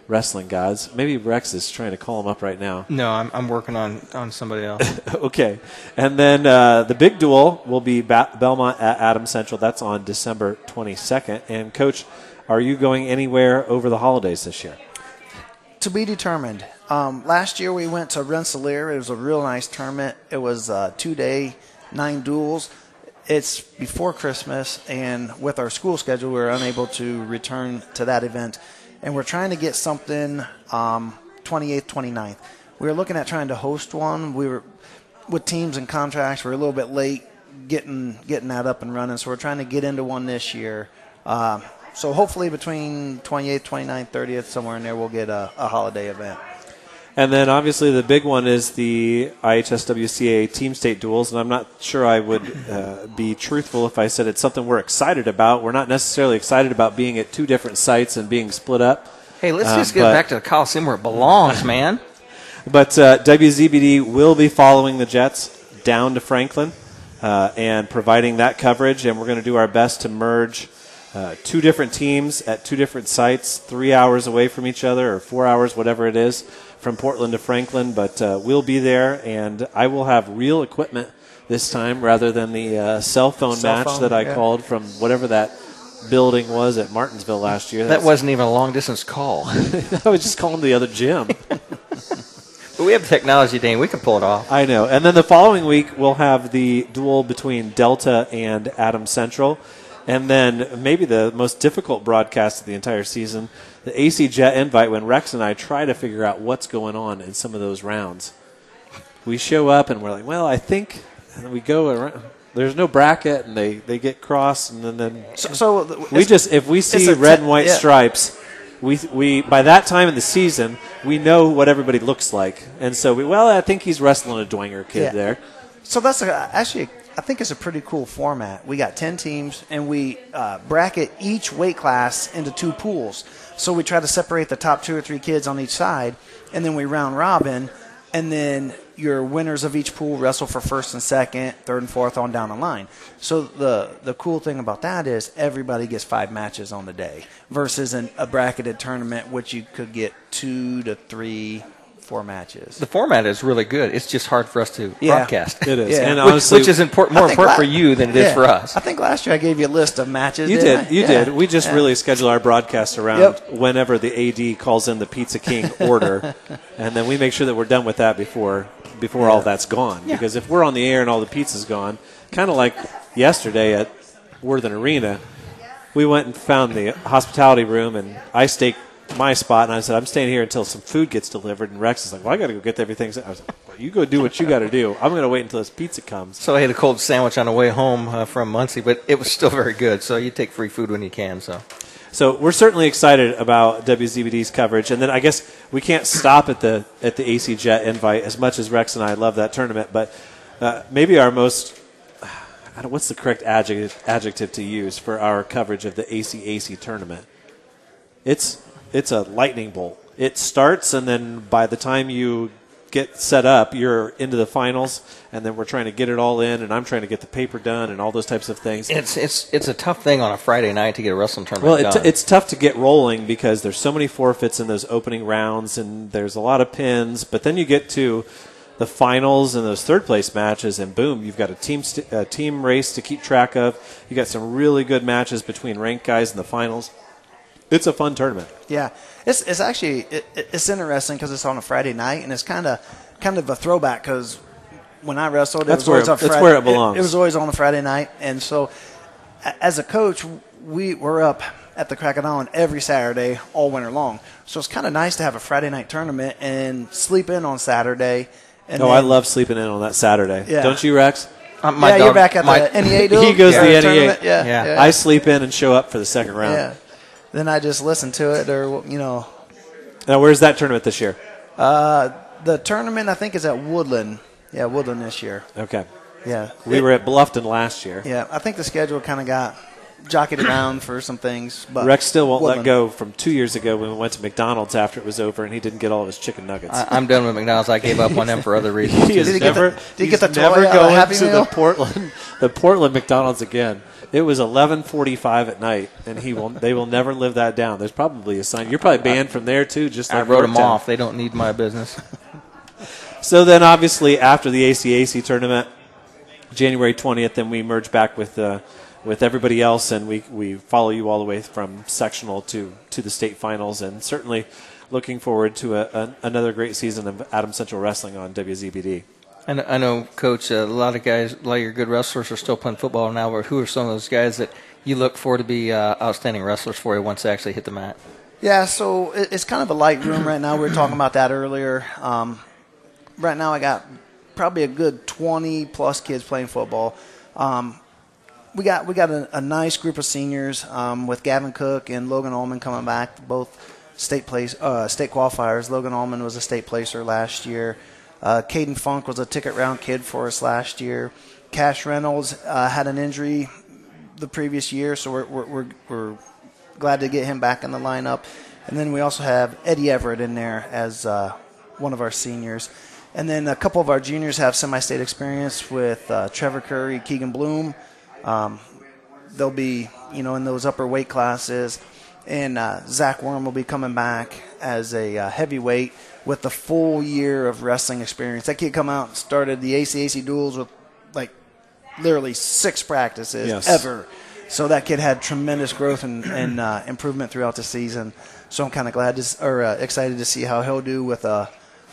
wrestling gods. Maybe Rex is trying to call him up right now. No, I'm, I'm working on, on somebody else. *laughs* okay. And then uh, the big duel will be ba- Belmont at Adam Central. That's on December 22nd. And, Coach, are you going anywhere over the holidays this year? To be determined. Um, last year we went to Rensselaer. It was a real nice tournament. It was a two day, nine duels it's before Christmas, and with our school schedule, we are unable to return to that event. And we're trying to get something um, 28th, 29th. We were looking at trying to host one. We were with teams and contracts. We are a little bit late getting getting that up and running, so we're trying to get into one this year. Uh, so hopefully between 28th, 29th, 30th, somewhere in there, we'll get a, a holiday event. And then obviously the big one is the IHSWCA team state duels, and I'm not sure I would uh, be truthful if I said it's something we're excited about. We're not necessarily excited about being at two different sites and being split up. Hey, let's um, just get back to the Coliseum where it belongs, man. *laughs* But uh, WZBD will be following the Jets down to Franklin uh, and providing that coverage, and we're going to do our best to merge. Uh, two different teams at two different sites, three hours away from each other, or four hours, whatever it is, from Portland to Franklin, but uh, we'll be there, and I will have real equipment this time rather than the uh, cell phone cell match phone, that I yeah. called from whatever that building was at Martinsville last year. That's, that wasn't even a long distance call. *laughs* I was just calling the other gym. *laughs* but we have technology, Dane. We can pull it off. I know. And then the following week, we'll have the duel between Delta and Adam Central. And then maybe the most difficult broadcast of the entire season, the AC Jet invite, when Rex and I try to figure out what's going on in some of those rounds. We show up and we're like, well, I think, and we go around. There's no bracket, and they, they get crossed, and then, then so, so we just if we see red and white yeah. stripes, we we by that time in the season we know what everybody looks like, and so we well I think he's wrestling a Dwenger kid yeah. there. So that's a, actually I think it's a pretty cool format. We got 10 teams, and we uh, bracket each weight class into two pools. So we try to separate the top two or three kids on each side, and then we round robin, and then your winners of each pool wrestle for first and second, third and fourth on down the line. So the the cool thing about that is everybody gets five matches on the day versus an, a bracketed tournament, which you could get two to three four matches. The format is really good. It's just hard for us to yeah, broadcast. It is, yeah. and which, honestly, which is important, more important la- for you than it yeah. is for us. I think last year I gave you a list of matches. You did, you did. We just really schedule our broadcast around yep. whenever the AD calls in the Pizza King *laughs* order, and then we make sure that we're done with that before before all that's gone. Because if we're on the air and all the pizza's gone, kind of like yesterday at Worthen Arena, we went and found the hospitality room, and I staked my spot, and I said, I'm staying here until some food gets delivered. And Rex is like, Well, I got to go get everything. I was like, well, You go do what you got to do. I'm going to wait until this pizza comes. So I had a cold sandwich on the way home uh, from Muncie, but it was still very good. So you take free food when you can. So. So we're certainly excited about WZBD's coverage, and then I guess we can't stop at the at the AC Jet invite as much as Rex and I love that tournament, but uh, maybe our most what's the correct adjective, adjective to use for our coverage of the ACAC tournament? It's it's a lightning bolt. It starts, and then by the time you get set up, you're into the finals, and then we're trying to get it all in, and I'm trying to get the paper done, and all those types of things. It's it's it's a tough thing on a Friday night to get a wrestling tournament. Well, it it's tough to get rolling because there's so many forfeits in those opening rounds, and there's a lot of pins. But then you get to the finals and those third place matches, and boom, you've got a team st- a team race to keep track of. You got some really good matches between ranked guys in the finals it's a fun tournament. Yeah, it's it's actually it, it's interesting because it's on a Friday night and it's kind of kind of a throwback because when I wrestled, it that's was always where, a Friday, that's where it belongs. It, it, was always on a Friday night, and so as a coach, we were up at the Crack of Dawn every Saturday all winter long. So it's kind of nice to have a Friday night tournament and sleep in on Saturday. And oh, then, I love sleeping in on that Saturday. Yeah. Don't you, Rex? Uh, yeah, dog, you're back at my, the NE8. *laughs* He goes yeah. to the NE8. Yeah. yeah. I sleep in and show up for the second round. Yeah. then I just listen to it, or you know, Now, where's that tournament this year? uh, the tournament I think is at Woodland. Yeah, Woodland this year. Okay. Yeah, We It- were at Bluffton last year. Yeah, I think the schedule kind of got jockeyed around for some things, but Rex still won't let go from two years ago when we went to McDonald's after it was over and he didn't get all of his chicken nuggets. I, I'm done with McDonald's. I gave up on them for other *laughs* reasons. he is Did he get never, the- did he get he's the never toy out of going Happy to Meal? the Portland, the Portland McDonald's again. It was 11:45 at night, and he will. They will never live that down. There's probably a sign. You're probably banned from there too. Just I wrote them off. They don't need my business. *laughs* So then, obviously, after the ACAC tournament, January 20th, then we merge back with uh, with everybody else, and we, we follow you all the way from sectional to to the state finals, and certainly looking forward to a, a, another great season of Adam Central Wrestling on WZBD. I know, I know, Coach. A lot of guys, a lot of your good wrestlers are still playing football now. But who are some of those guys that you look for to be uh, outstanding wrestlers for you once they actually hit the mat? Yeah, so it's kind of a light room right now. We were talking about that earlier. Um, right now, I got probably a good 20 plus kids playing football. Um, we got we got a, a nice group of seniors um, with Gavin Cook and Logan Allman coming back, both state place uh, state qualifiers. Logan Allman was a state placer last year. Uh, Caden Funk was a ticket round kid for us last year. Cash Reynolds uh, had an injury the previous year, so we're, we're, we're, we're glad to get him back in the lineup. And then we also have Eddie Everett in there as uh, one of our seniors. And then a couple of our juniors have semi-state experience with uh, Trevor Curry, Keegan Bloom. Um, they'll be, you know, in those upper weight classes. And uh, Zach Worm will be coming back as a uh, heavyweight with the full year of wrestling experience. That kid come out and started the ACAC duels with like literally six practices Yes. ever. So that kid had tremendous growth and, *clears throat* and uh, improvement throughout the season. So I'm kind of glad to, or uh, excited to see how he'll do with a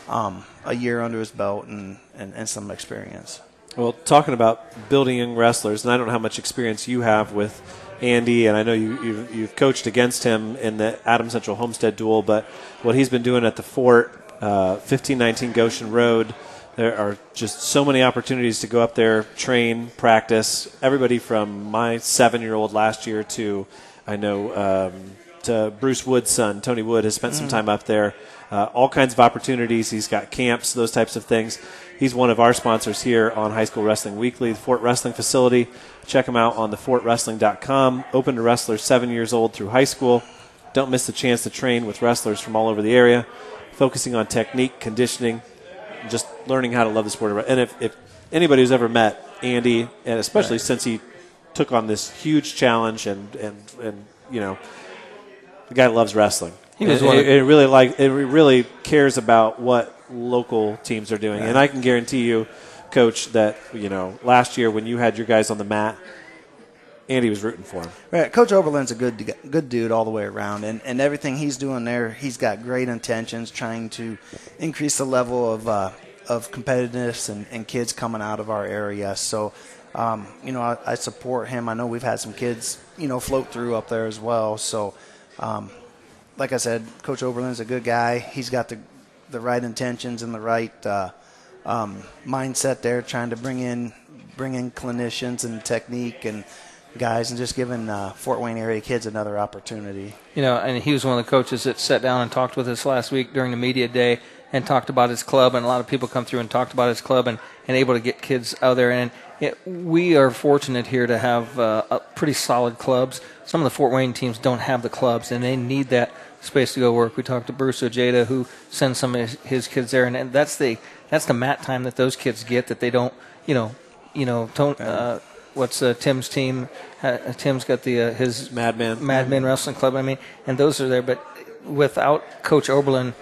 um, a year under his belt and, and, and some experience. Well, talking about building young wrestlers, and I don't know how much experience you have with Andy, and I know you, you've, you've coached against him in the Adam Central Homestead duel, but what he's been doing at the fort, uh, 1519 Goshen Road, there are just so many opportunities to go up there, train, practice. Everybody from my seven year old last year to, I know, um, to Bruce Wood's son, Tony Wood, has spent some Mm. time up there. Uh, all kinds of opportunities. He's got camps, those types of things. He's one of our sponsors here on High School Wrestling Weekly, the Fort Wrestling Facility. Check him out on thefortwrestling.com. Open to wrestlers seven years old through high school. Don't miss the chance to train with wrestlers from all over the area, focusing on technique, conditioning, just learning how to love the sport. And if, if anybody who's ever met Andy, and especially since he took on this huge challenge and, and, and you know, the guy loves wrestling. He was one it, it really like it really cares about what local teams are doing, and I can guarantee you, Coach, that you know last year when you had your guys on the mat, Andy was rooting for him. Right, Coach Oberlin's a good good dude all the way around, and, and everything he's doing there, he's got great intentions, trying to increase the level of uh, of competitiveness and, and kids coming out of our area. So, um, you know, I, I support him. I know we've had some kids, you know, float through up there as well. So, um, like I said, Coach Oberlin's a good guy. He's got the the right intentions and the right uh, um, mindset there, trying to bring in bring in clinicians and technique and guys, and just giving uh, Fort Wayne area kids another opportunity. You know, and he was one of the coaches that sat down and talked with us last week during the media day and talked about his club. And a lot of people come through and talked about his club and, and able to get kids out there. And it, we are fortunate here to have uh, a pretty solid clubs. Some of the Fort Wayne teams don't have the clubs, and they need that space to go work. We talked to Bruce Ojeda, who sends some of his, kids there, and, and that's the that's the mat time that those kids get that they don't, you know, you know, don't. Uh, what's uh, Tim's team? Uh, Tim's got the uh, his Madman Madman Wrestling Club. I mean, and those are there, but without Coach Oberlin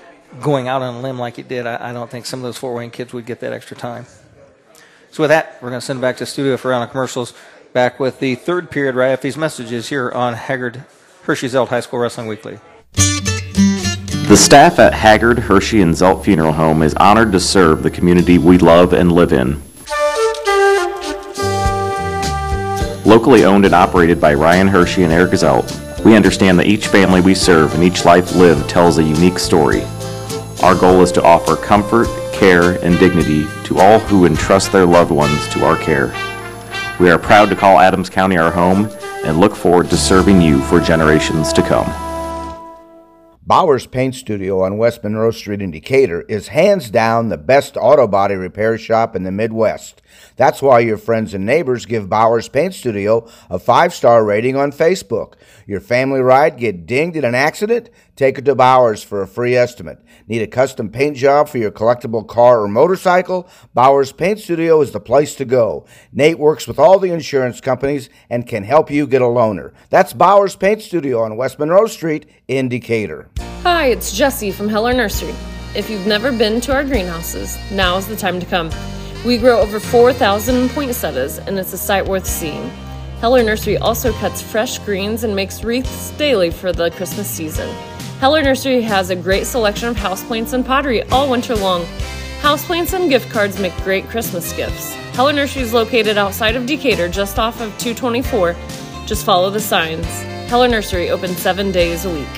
going out on a limb like he did, I, I don't think some of those Fort Wayne kids would get that extra time. So with that, we're going to send it back to the studio for round of commercials. Back with the third period right after these messages here on Haggard Hershey's Zelt High School Wrestling Weekly. The staff at Haggard, Hershey, and Zelt Funeral Home is honored to serve the community we love and live in. Locally owned and operated by Ryan Hershey and Eric Zelt, we understand that each family we serve and each life lived tells a unique story. Our goal is to offer comfort, care, and dignity to all who entrust their loved ones to our care. We are proud to call Adams County our home and look forward to serving you for generations to come. Bowers Paint Studio on West Monroe Street in Decatur is hands down the best auto body repair shop in the Midwest. That's why your friends and neighbors give Bowers Paint Studio a five star rating on Facebook. Your family ride get dinged in an accident? Take it to Bowers for a free estimate. Need a custom paint job for your collectible car or motorcycle? Bowers Paint Studio is the place to go. Nate works with all the insurance companies and can help you get a loaner. That's Bowers Paint Studio on West Monroe Street in Decatur. Hi, it's Jessie from Heller Nursery. If you've never been to our greenhouses, now is the time to come. We grow over 4,000 poinsettias, and it's a sight worth seeing. Heller Nursery also cuts fresh greens and makes wreaths daily for the Christmas season. Heller Nursery has a great selection of houseplants and pottery all winter long. Houseplants and gift cards make great Christmas gifts. Heller Nursery is located outside of Decatur, just off of 224. Just follow the signs. Heller Nursery open seven days a week.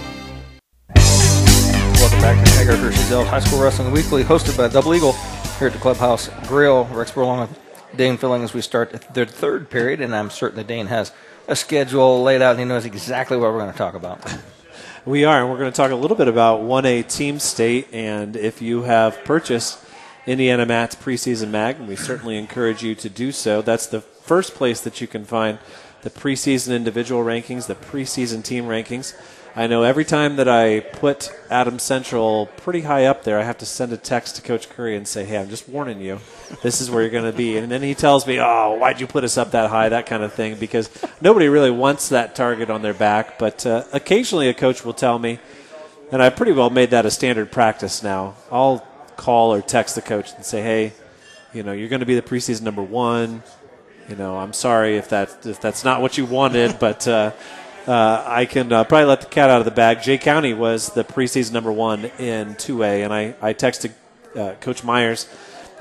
Welcome back to Tiger versus High School Wrestling Weekly, hosted by Double Eagle here at the Clubhouse Grill. Rex Burlong with Dane filling as we start the third period, and I'm certain that Dane has a schedule laid out and he knows exactly what we're going to talk about. We are, and we're going to talk a little bit about 1A Team State. And if you have purchased IndianaMat's preseason mag, and we certainly encourage you to do so. That's the first place that you can find the preseason individual rankings, the preseason team rankings. I know every time that I put Adam Central pretty high up there, I have to send a text to Coach Curry and say, "Hey, I'm just warning you, this is where you're going to be." And then he tells me, "Oh, why'd you put us up that high?" That kind of thing, because nobody really wants that target on their back. But uh, occasionally, a coach will tell me, and I've pretty well made that a standard practice now. I'll call or text the coach and say, "Hey, you know, you're going to be the preseason number one. You know, I'm sorry if that if that's not what you wanted, *laughs* but." Uh, uh, I can uh, probably let the cat out of the bag. Jay County was the preseason number one in 2A, and I, I texted uh, Coach Myers,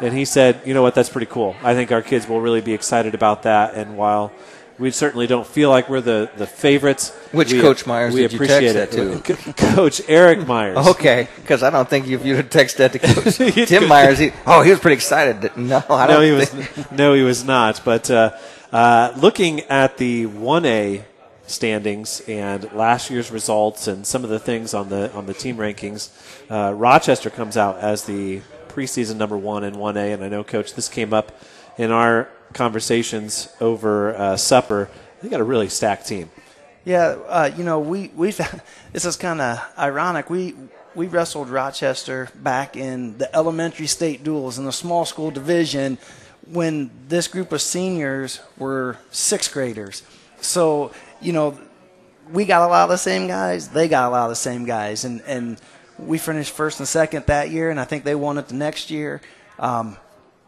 and he said, you know what, that's pretty cool. I think our kids will really be excited about that, and while we certainly don't feel like we're the, the favorites. Which we, Coach Myers we did you appreciate text it. that to? *laughs* Coach Eric Myers. *laughs* Okay, because I don't think if you would text that to *laughs* Coach Tim Myers, he, oh, he was pretty excited. No, I don't no, he was no, he was not. But uh, uh, looking at the one A standings and last year's results and some of the things on the on the team rankings, uh, Rochester comes out as the preseason number one in one A. And I know, Coach, this came up in our conversations over uh, supper. They got a really stacked team. Yeah, uh, you know, we we *laughs* this is kind of ironic. We we wrestled Rochester back in the elementary state duels in the small school division when this group of seniors were sixth graders. So you know, we got a lot of the same guys. They got a lot of the same guys, and and we finished first and second that year, and I think they won it the next year. Um,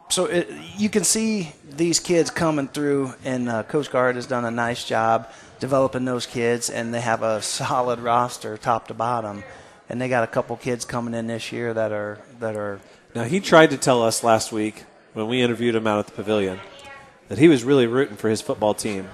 so it, you can see these kids coming through, and uh, Coach Guard has done a nice job developing those kids, and they have a solid roster, top to bottom. And they got a couple kids coming in this year that are that are. Now he tried to tell us last week when we interviewed him out at the pavilion that he was really rooting for his football team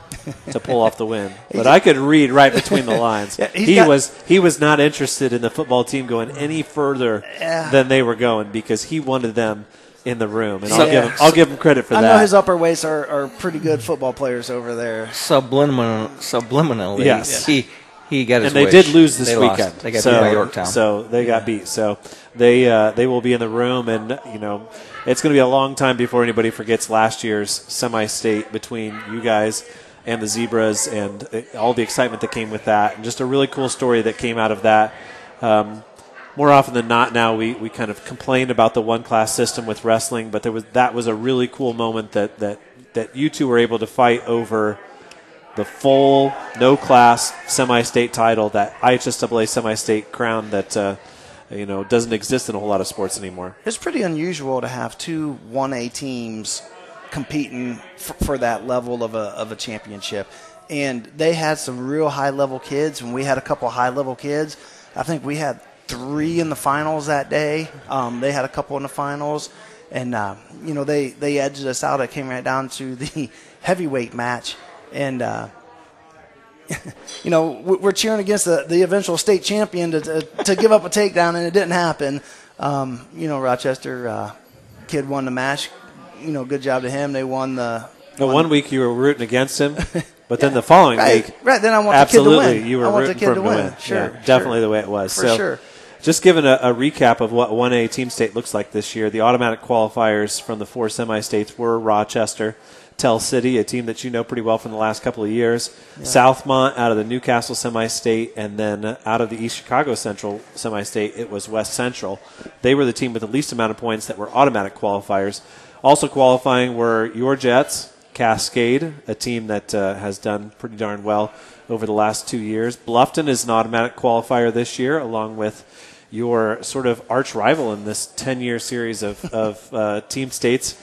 to pull off the win. *laughs* But I could read right between the lines. *laughs* Yeah, he got- was he was not interested in the football team going any further Yeah. than they were going because he wanted them in the room, and So- I'll give him I'll give him credit for I that. know his upper weights are, are pretty good football players over there. Subliminal, subliminally, Yes. he he got his and they wish. did lose this They lost. weekend. They got so, beat by Yorktown. So they got beat. So they uh, they will be in the room, and you know it's going to be a long time before anybody forgets last year's semi-state between you guys and the Zebras, and uh, all the excitement that came with that, and just a really cool story that came out of that. Um, more often than not, now we, we kind of complain about the one class system with wrestling, but there was that was a really cool moment that that that you two were able to fight over the full no class semi state title, that IHSAA semi state crown that uh, you know doesn't exist in a whole lot of sports anymore. It's pretty unusual to have two 1A teams competing for, for that level of a, of a championship. And they had some real high level kids, and we had a couple high level kids. I think we had three in the finals that day. Um, they had a couple in the finals. And, uh, you know, they, they edged us out. It came right down to the *laughs* heavyweight match. And, uh, *laughs* you know, we- we're cheering against the, the eventual state champion to, to, to give up a takedown, and it didn't happen. Um, you know, Rochester uh, kid won the match. You know, good job to him. They won the. The one week you were rooting against him, *laughs* But then the following Right, week, right, then I want the kid to absolutely, win. you were I want the rooting kid for him to win. win. Sure, Yeah, sure. definitely the way it was. For so, sure. just giving a, a recap of what 1A Team State looks like this year. The automatic qualifiers from the four semi-states were Rochester, Tell City, a team that you know pretty well from the last couple of years, Southmont out of the Newcastle semi-state, and then out of the East Chicago Central semi-state, it was West Central. They were the team with the least amount of points that were automatic qualifiers. Also qualifying were your Jets, Cascade, a team that uh, has done pretty darn well over the last two years. Bluffton is an automatic qualifier this year, along with your sort of arch rival in this 10 year series of, of uh, team states.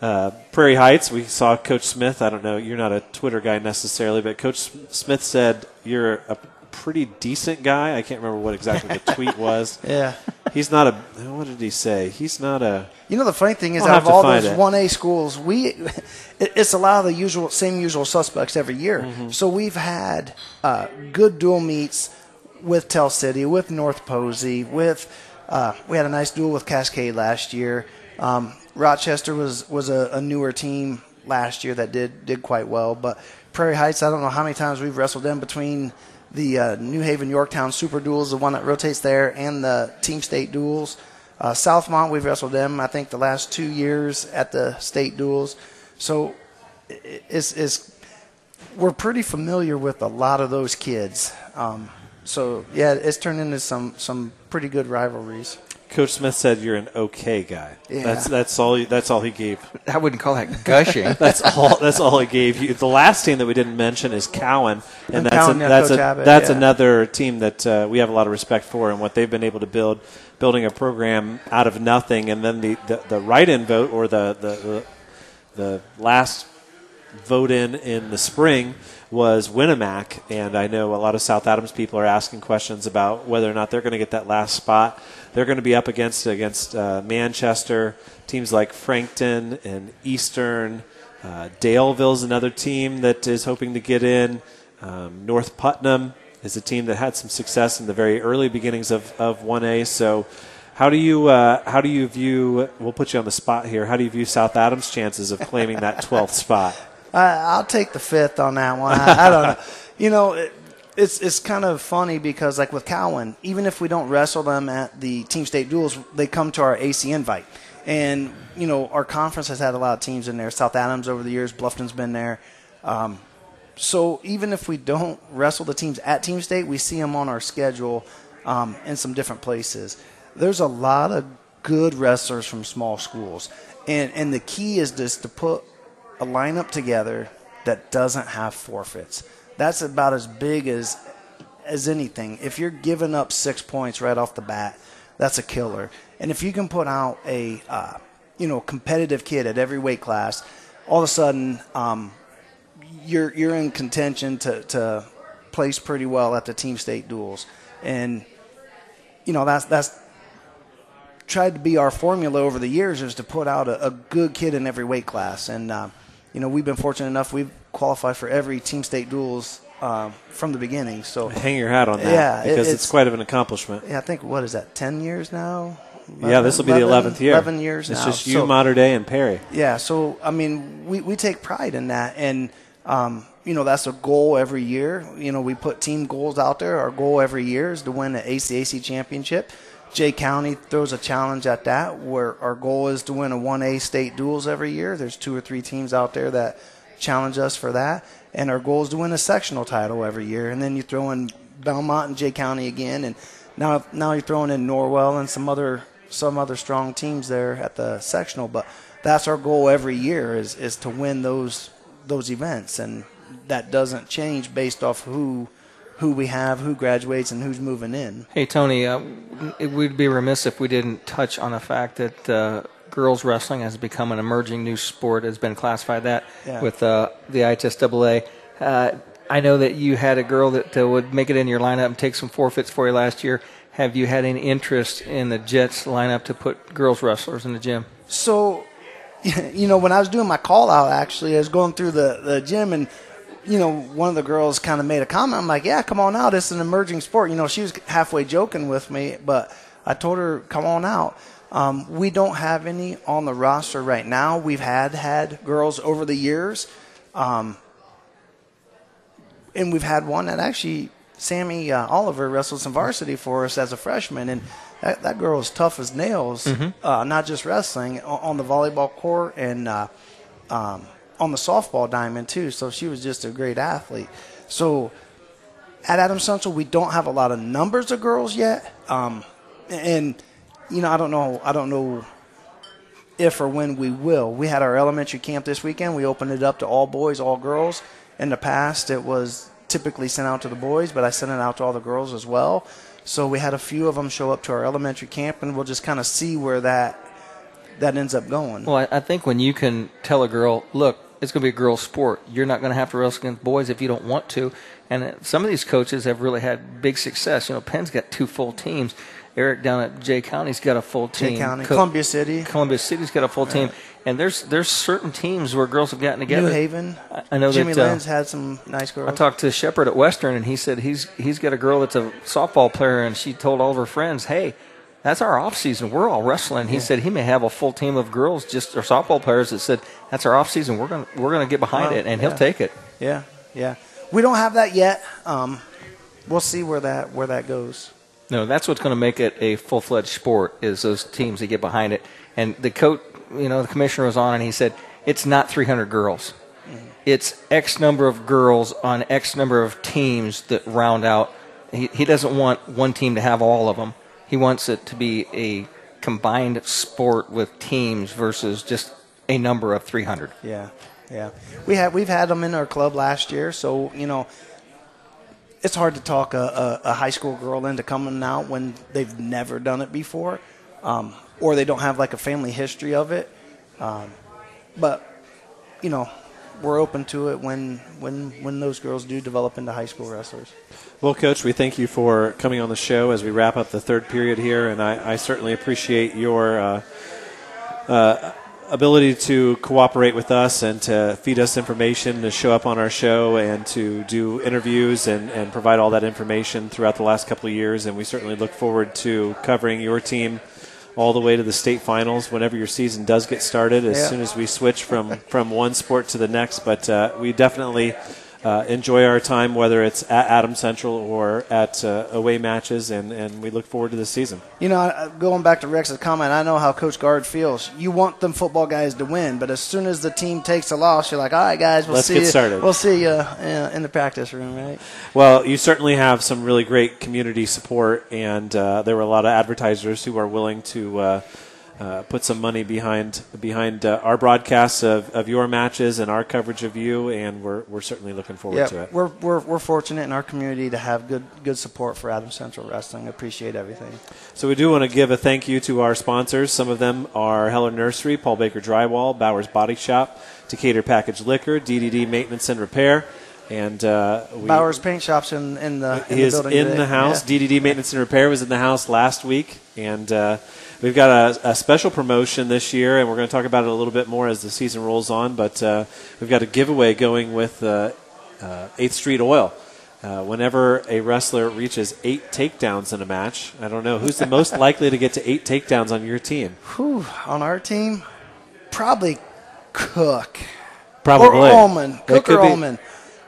Uh, Prairie Heights, we saw Coach Smith. I don't know, you're not a Twitter guy necessarily, but Coach Smith said you're a pretty decent guy. I can't remember what exactly the *laughs* tweet was. Yeah. He's not a, what did he say? He's not a, You know the funny thing is, out of all those one A schools, we *laughs* it's a lot of the usual same usual suspects every year. Mm-hmm. So we've had uh, good dual meets with Tell City, with North Posey, with uh, we had a nice duel with Cascade last year. Um, Rochester was was a, a newer team last year that did did quite well, but Prairie Heights, I don't know how many times we've wrestled them between the uh, New Haven Yorktown Super Duels, the one that rotates there, and the Team State Duels. Uh, Southmont, we've wrestled them, I think, the last two years at the state duels. So it's, it's we're pretty familiar with a lot of those kids. Um, so yeah, it's turned into some some pretty good rivalries. Coach Smith said you're an okay guy. Yeah. That's that's all. He, that's all he gave. I wouldn't call that gushing. *laughs* that's all. That's all he gave you. The last team that we didn't mention is Cowan, and, And that's Cowan, a, yeah, that's a, Abbott, that's yeah. another team that uh, we have a lot of respect for and what they've been able to build, building a program out of nothing, and then the the, the write-in vote or the the, the the last vote in in the spring was Winamac, and I know a lot of South Adams people are asking questions about whether or not they're going to get that last spot. They're going to be up against against uh, Manchester teams like Frankton and Eastern. Uh, Daleville's another team that is hoping to get in. Um, North Putnam is a team that had some success in the very early beginnings of, of 1A. So, how do you uh, how do you view? We'll put you on the spot here. How do you view South Adams' chances of claiming that *laughs* 12th spot? I, I'll take the fifth on that one. I, I don't know. *laughs* You know, it, it's it's kind of funny because like with Cowan, even if we don't wrestle them at the team state duels, they come to our AC invite. And you know, our conference has had a lot of teams in there. South Adams over the years, Bluffton's been there. Um, so even if we don't wrestle the teams at Team State, we see them on our schedule um, in some different places. There's a lot of good wrestlers from small schools, and and the key is just to put a lineup together that doesn't have forfeits. That's about as big as as anything. If you're giving up six points right off the bat, that's a killer. And if you can put out a uh, you know competitive kid at every weight class, all of a sudden um, you're you're in contention to, to place pretty well at the team state duels, and you know that's that's tried to be our formula over the years is to put out a, a good kid in every weight class, and uh, you know we've been fortunate enough we've qualified for every team state duels uh, from the beginning. So Hang your hat on that Yeah, because it's- it's, quite of an accomplishment. yeah, I think what is that? Ten years now. yeah, this will be the 11th year. Eleven years now. It's now. just you, So- Mater Dei, and Perry. yeah, so I mean, we, we take pride in that, and um, you know that's a goal every year. You know, we put team goals out there. Our goal every year is to win the ACAC championship. Jay County throws a challenge at that, where our goal is to win a 1A state duels every year. There's two or three teams out there that challenge us for that, and our goal is to win a sectional title every year. And then you throw in Belmont and Jay County again, and now now you're throwing in Norwell and some other some other strong teams there at the sectional. But that's our goal every year is is to win those those events, and that doesn't change based off who who we have, who graduates, and who's moving in. Hey Tony, uh, it would be remiss if we didn't touch on the fact that uh, girls wrestling has become an emerging new sport. Has been classified that Yeah. with uh, the IHSAA. Uh, I know that you had a girl that uh, would make it in your lineup and take some forfeits for you last year. Have you had any interest in the Jets lineup to put girls wrestlers in the gym? So, *laughs* you know, when I was doing my call out, actually, I was going through the, the gym and, you know, one of the girls kind of made a comment. I'm like, yeah, come on out. It's an emerging sport. You know, she was halfway joking with me, but I told her, come on out. Um, we don't have any on the roster right now. We've had had girls over the years. Um, and we've had one that actually Sammy uh, Oliver wrestled some varsity for us as a freshman, and that, that girl is tough as nails. Uh, not just wrestling on, on the volleyball court and uh, um, on the softball diamond too. So she was just a great athlete. So at Adams Central, we don't have a lot of numbers of girls yet, um, and you know I don't know I don't know if or when we will. We had our elementary camp this weekend. We opened it up to all boys, all girls. In the past, it was typically sent out to the boys, but I sent it out to all the girls as well. So we had a few of them show up to our elementary camp, and we'll just kind of see where that that ends up going. Well, I, I think when you can tell a girl, look, it's going to be a girls' sport. You're not going to have to wrestle against boys if you don't want to. And uh, some of these coaches have really had big success. You know, Penn's got two full teams. Eric down at Jay County's got a full team. Jay County, Co- Columbia City, Columbia City's got a full team. And there's there's certain teams where girls have gotten together. New Haven. I, I know Jimmy that. uh, Lynn's had some nice girls. I talked to Shepard at Western, and he said he's he's got a girl that's a softball player, and she told all of her friends, "Hey, that's our off season. We're all wrestling." He said he may have a full team of girls, just or softball players, that said that's our off season. We're gonna we're gonna get behind Wow, it, and yeah. he'll take it. Yeah, yeah. We don't have that yet. Um, we'll see where that where that goes. No, that's what's going to make it a full fledged sport is those teams that get behind it. And the coach, you know, the commissioner was on, and he said it's not 300 girls. It's X number of girls on X number of teams that round out. He, he doesn't want one team to have all of them. He wants it to be a combined sport with teams versus just a number of 300. Yeah, yeah. We had we've had them in our club last year, so you know, it's hard to talk a, a, a high school girl into coming out when they've never done it before, um, or they don't have like a family history of it. Um, but you know, we're open to it when when when those girls do develop into high school wrestlers. Well, Coach, we thank you for coming on the show as we wrap up the third period here, and I, I certainly appreciate your uh, uh, ability to cooperate with us and to feed us information, to show up on our show, and to do interviews and, and provide all that information throughout the last couple of years. And we certainly look forward to covering your team all the way to the state finals whenever your season does get started as Yeah. soon as we switch from, from one sport to the next. But uh, we definitely uh, enjoy our time, whether it's at Adam Central or at uh, away matches, and, and we look forward to this season. You know, going back to Rex's comment, I know how Coach Guard feels. You want them football guys to win, but as soon as the team takes a loss, you're like, all right, guys, we'll Let's see get you. started." We'll see you uh, in the practice room, right? Well, you certainly have some really great community support, and uh, there were a lot of advertisers who are willing to uh, put some money behind behind uh, our broadcasts of, of your matches and our coverage of you, and we're, we're certainly looking forward Yeah, to it. we're, we're we're fortunate in our community to have good good support for Adam Central Wrestling. Appreciate everything. So we do want to give a thank you to our sponsors. Some of them are Heller Nursery, Paul Baker Drywall, Bowers Body Shop, Decatur Package Liquor, DDD Maintenance and Repair, and uh, we, Bowers Paint Shops in in the in he the is building in today. the house. Yeah. DDD Maintenance and Repair was in the house last week, and uh, we've got a, a special promotion this year, and we're going to talk about it a little bit more as the season rolls on. But uh, we've got a giveaway going with uh, uh, Eighth Street Oil. Uh, whenever a wrestler reaches eight takedowns in a match, I don't know who's the most *laughs* likely to get to eight takedowns on your team. Whew, on our team, probably Cook. Probably Or Ullman. Cook or be- Ullman.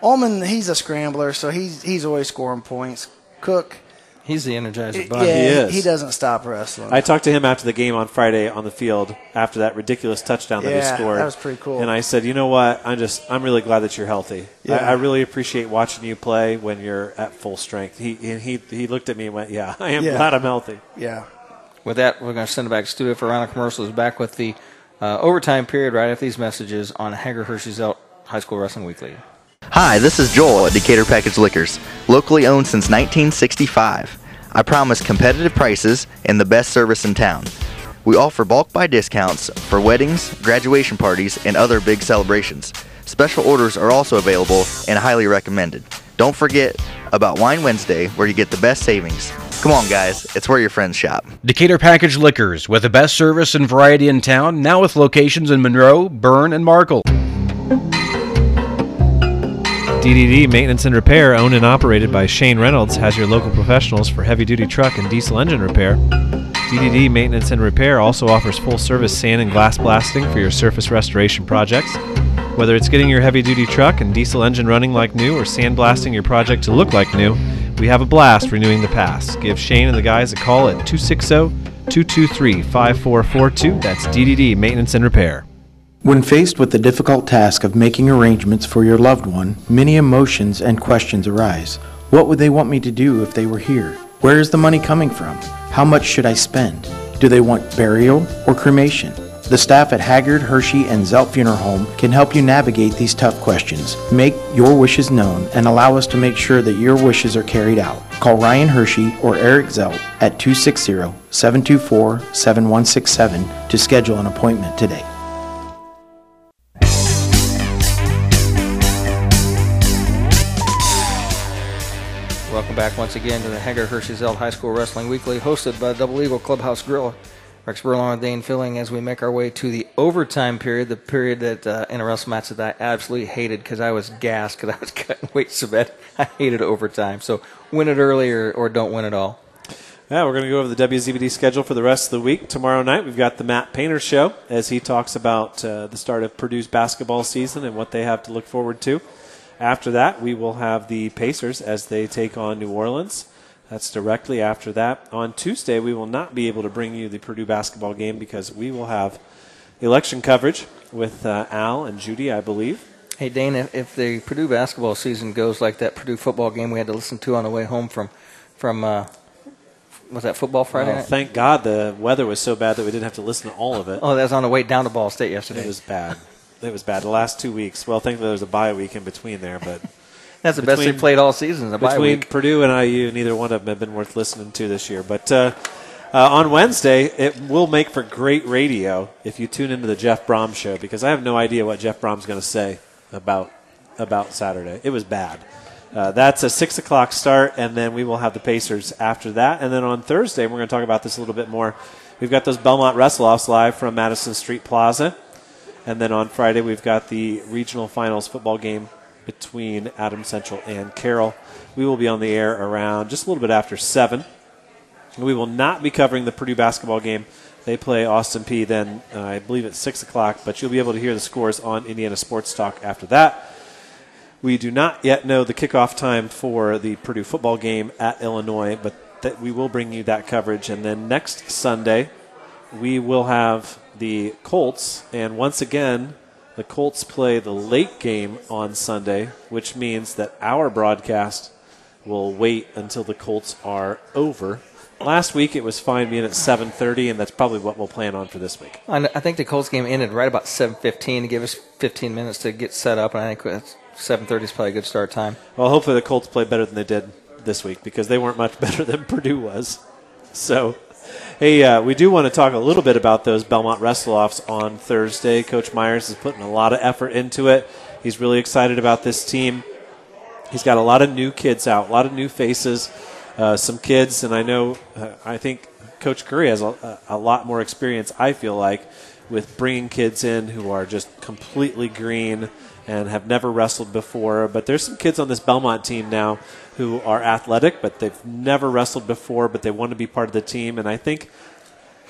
Ullman, he's a scrambler, so he's he's always scoring points. Cook, He's the Energizer yeah, Bunny. He is. he doesn't stop wrestling. I talked to him after the game on Friday on the field after that ridiculous touchdown that he scored. that was pretty cool. And I said, you know what? I'm just I'm really glad that you're healthy. Yeah. I, I really appreciate watching you play when you're at full strength. He and he he looked at me and went, yeah, *laughs* I am Yeah. glad I'm healthy. yeah. With that, we're going to send it back to studio for a round of commercials. Back with the uh, overtime period right after these messages on Haggard Hershey Zelt High School Wrestling Weekly. Hi, this is Joel at Decatur Package Liquors, locally owned since 1965. I promise competitive prices and the best service in town. We offer bulk buy discounts for weddings, graduation parties, and other big celebrations. Special orders are also available and highly recommended. Don't forget about Wine Wednesday, where you get the best savings. Come on, guys, it's where your friends shop. Decatur Package Liquors, with the best service and variety in town, now with locations in Monroe, Berne, and Markle. DDD Maintenance and Repair, owned and operated by Shane Reynolds, has your local professionals for heavy duty truck and diesel engine repair. DDD Maintenance and Repair also offers full service sand and glass blasting for your surface restoration projects. Whether it's getting your heavy duty truck and diesel engine running like new or sandblasting your project to look like new, we have a blast renewing the past. Give Shane and the guys a call at 260 223 5442. That's DDD Maintenance and Repair. When faced with the difficult task of making arrangements for your loved one, many emotions and questions arise. What would they want me to do if they were here? Where is the money coming from? How much should I spend? Do they want burial or cremation? The staff at Haggard, Hershey, and Zelt Funeral Home can help you navigate these tough questions. Make your wishes known and allow us to make sure that your wishes are carried out. Call Ryan Hershey or Eric Zelt at 260 724 7167 to schedule an appointment today. Welcome back once again to the Haggard Hershey High School Wrestling Weekly, hosted by Double Eagle Clubhouse Grill. Rex Burlon and Dane Filling as we make our way to the overtime period, the period that uh, in a wrestling match that I absolutely hated because I was gassed because I was *laughs* cutting weight so bad. I hated overtime. So win it early or, or don't win at all. Yeah, we're going to go over the WZBD schedule for the rest of the week. Tomorrow night, we've got the Matt Painter Show as he talks about uh, the start of Purdue's basketball season and what they have to look forward to. After that, we will have the Pacers as they take on New Orleans. That's directly after that. On Tuesday, we will not be able to bring you the Purdue basketball game because we will have election coverage with uh, Al and Judy, I believe. Hey, Dane, if, if the Purdue basketball season goes like that Purdue football game we had to listen to on the way home from, from uh, was that football Friday Well, night? thank God the weather was so bad that we didn't have to listen to all of it. Oh, that was on the way down to Ball State yesterday. It was bad. It was bad. The last two weeks. Well, thankfully there was a bye week in between there, but *laughs* That's the best they between- played all season. The bye between week. Purdue and IU, neither one of them have been worth listening to this year. But uh, uh, on Wednesday, it will make for great radio if you tune into the Jeff Brohm show because I have no idea what Jeff Brohm's going to say about about Saturday. It was bad. Uh, that's a six o'clock start, and then we will have the Pacers after that. And then on Thursday, we're going to talk about this a little bit more. We've got those Belmont Wrestle Offs live from Madison Street Plaza. And then on Friday, we've got the regional finals football game between Adam Central and Carroll. We will be on the air around just a little bit after 7. We will not be covering the Purdue basketball game. They play Austin Peay then, uh, I believe, at 6 o'clock, but you'll be able to hear the scores on Indiana Sports Talk after that. We do not yet know the kickoff time for the Purdue football game at Illinois, but that we will bring you that coverage. And then next Sunday, we will have the Colts, and once again, the Colts play the late game on Sunday, which means that our broadcast will wait until the Colts are over. Last week it was fine being at 7:30, and that's probably what we'll plan on for this week. I think the Colts game ended right about 7:15 to give us 15 minutes to get set up, and I think 7:30 is probably a good start time. Well, hopefully the Colts play better than they did this week because they weren't much *laughs* better than Purdue was. So, hey, uh, we do want to talk a little bit about those Belmont wrestle offs on Thursday. Coach Myers is putting a lot of effort into it. He's really excited about this team. He's got a lot of new kids out, a lot of new faces, uh, some kids, and I know, uh, I think Coach Curry has a, a lot more experience, I feel like, with bringing kids in who are just completely green and have never wrestled before. But there's some kids on this Belmont team now who are athletic, but they've never wrestled before, but they want to be part of the team. And I think,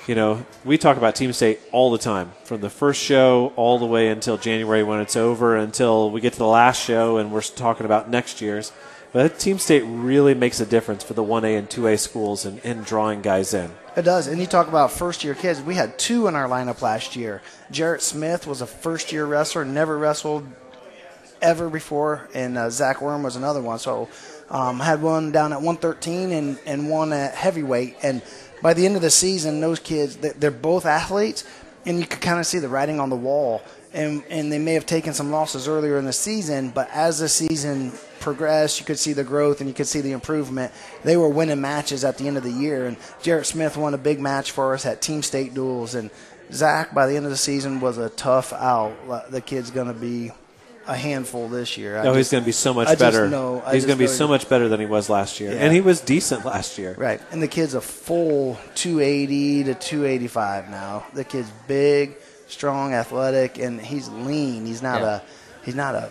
you know, we talk about Team State all the time, from the first show all the way until January when it's over, until we get to the last show and we're talking about next year's. But Team State really makes a difference for the 1A and 2A schools in, in drawing guys in. It does. And you talk about first year kids. We had two in our lineup last year. Jarrett Smith was a first year wrestler, never wrestled ever before, and uh, Zach Worm was another one. So um, had one down at 113 and, and one at heavyweight. And by the end of the season, those kids, they- they're both athletes, and you could kind of see the writing on the wall. And, and they may have taken some losses earlier in the season, but as the season progressed, you could see the growth and you could see the improvement. They were winning matches at the end of the year, and Jarrett Smith won a big match for us at Team State duels. And Zach, by the end of the season, was a tough out. The kid's going to be a handful this year. I No, he's going to be so much I just better. know- I he's just going to be know so much better than he was last year, Yeah. and he was decent last year. Right, and the kid's a full 280 to 285 now. The kid's big, strong, athletic, and he's lean. He's not Yeah. a he's not a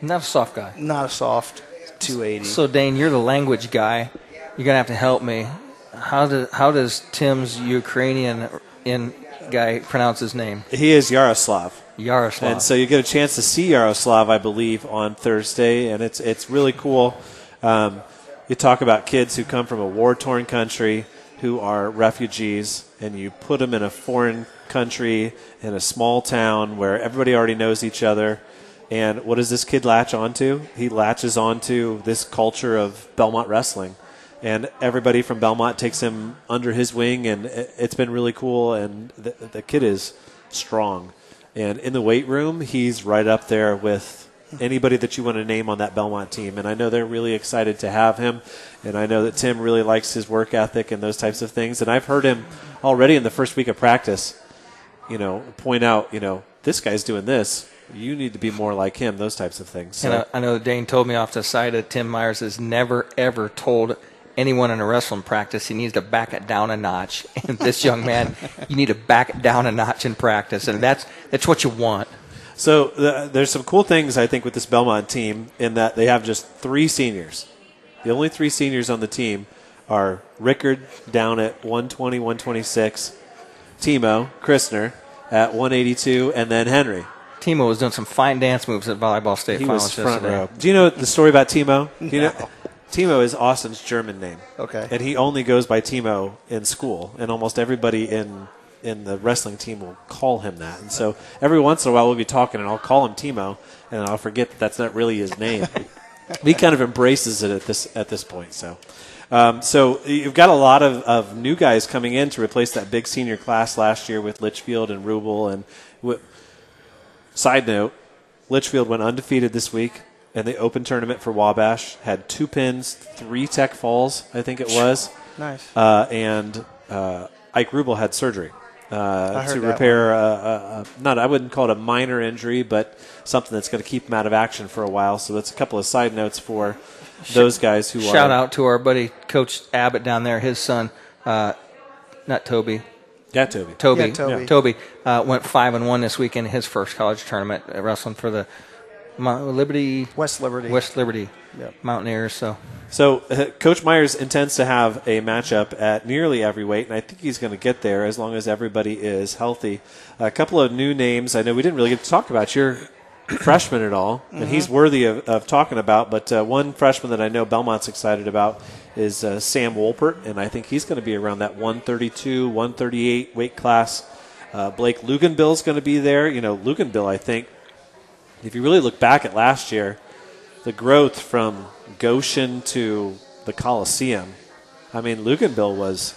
Not a soft guy. not a soft 280. So Dane, you're the language guy. You're gonna have to help me. How does how does Tim's Ukrainian in guy pronounce his name? He is Yaroslav. Yaroslav. And so you get a chance to see Yaroslav, I believe, on Thursday, and it's it's really cool. Um, you talk about kids who come from a war torn country who are refugees, and you put them in a foreign country in a small town where everybody already knows each other. And what does this kid latch onto? He latches onto this culture of Belmont wrestling. And everybody from Belmont takes him under his wing, and it- it's been really cool. And the, the kid is strong. And in the weight room, he's right up there with anybody that you want to name on that Belmont team. And I know they're really excited to have him. And I know that Tim really likes his work ethic and those types of things. And I've heard him already in the first week of practice, you know, point out, you know, this guy's doing this. You need to be more like him, those types of things. So, And I, I know Dane told me off the side that Tim Myers has never, ever told anyone in a wrestling practice he needs to back it down a notch. *laughs* And this young man, you need to back it down a notch in practice. And that's, that's what you want. So the, there's some cool things I think with this Belmont team in that they have just three seniors. The only three seniors on the team are Rickard down at 120, 126, Timo Christner at 182, and then Henry. Timo was doing some fine dance moves at volleyball state He finals was front yesterday. row. Do you know the story about Timo? Do you know? Timo is Austin's German name. Okay. And he only goes by Timo in school, and almost everybody in in the wrestling team will call him that. And so every once in a while we'll be talking, and I'll call him Timo, and I'll forget that that's not really his name. *laughs* he kind of embraces it at this at this point. So. Um, so you've got a lot of, of new guys coming in to replace that big senior class last year with Litchfield and Rubel and w- Side note: Litchfield went undefeated this week in the Open tournament for Wabash. Had two pins, three tech falls, I think it was. Nice. Uh, and uh, Ike Rubel had surgery uh, to that repair. Uh, uh, not I wouldn't call it a minor injury, but something that's going to keep him out of action for a while. So that's a couple of side notes for those guys who Shout are out to our buddy Coach Abbott down there. His son, uh, not Toby. Yeah, Toby. Toby. Yeah, Toby. Toby uh, went five and one this week in his first college tournament, wrestling for the Mount Liberty West Liberty. West Liberty Yep. Mountaineers. So So uh, Coach Myers intends to have a matchup at nearly every weight, and I think he's going to get there as long as everybody is healthy. A couple of new names. I know we didn't really get to talk about your freshman at all, and he's worthy of, of talking about. But uh, one freshman that I know Belmont's excited about is uh, Sam Wolpert, and I think he's going to be around that 132, 138 weight class. Uh, Blake is going to be there. You know, Luginbill, I think, if you really look back at last year, the growth from Goshen to the Coliseum. I mean, Luginbill was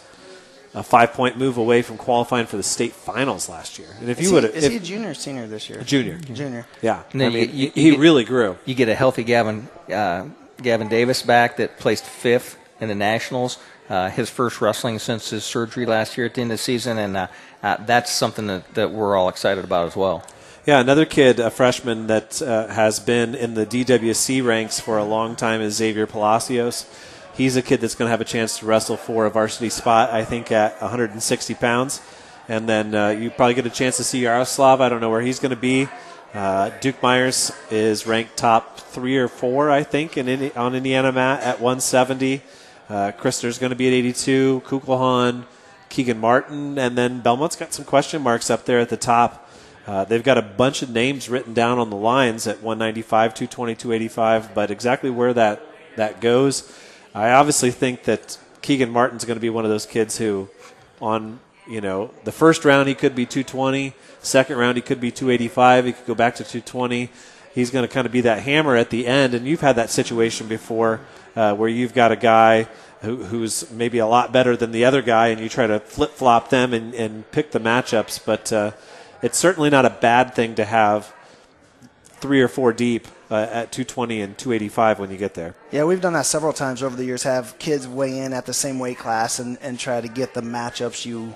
a five point move away from qualifying for the state finals last year. And if Is, you he, would is have. he a junior or senior this year? Junior. Junior. Yeah. I mean, you- you- he you get- really grew. you get a healthy Gavin uh, Gavin Davis back that placed fifth in the nationals. Uh, his first wrestling since his surgery last year at the end of the season, and uh, uh, that's something that, that we're all excited about as well. Yeah, another kid, a freshman that uh, has been in the DWC ranks for a long time is Xavier Palacios. He's a kid that's going to have a chance to wrestle for a varsity spot, I think, at 160 pounds. And then uh, you probably get a chance to see Yaroslav. I don't know where he's going to be. Uh, Duke Myers is ranked top three or four, I think, in on IndianaMat at 170. Uh, Christner's going to be at 82. Kukulhan, Keegan Martin, and then Belmont's got some question marks up there at the top. Uh, they've got a bunch of names written down on the lines at 195, 220, 285, but exactly where that, that goes, I obviously think that Keegan Martin's going to be one of those kids who, on you know the first round he could be 220, second round he could be 285, he could go back to 220. He's going to kind of be that hammer at the end, and you've had that situation before uh, where you've got a guy who, who's maybe a lot better than the other guy, and you try to flip flop them and, and pick the matchups, but. Uh, it's certainly not a bad thing to have three or four deep uh, at 220 and 285 when you get there. Yeah, we've done that several times over the years. Have kids weigh in at the same weight class and, and try to get the matchups you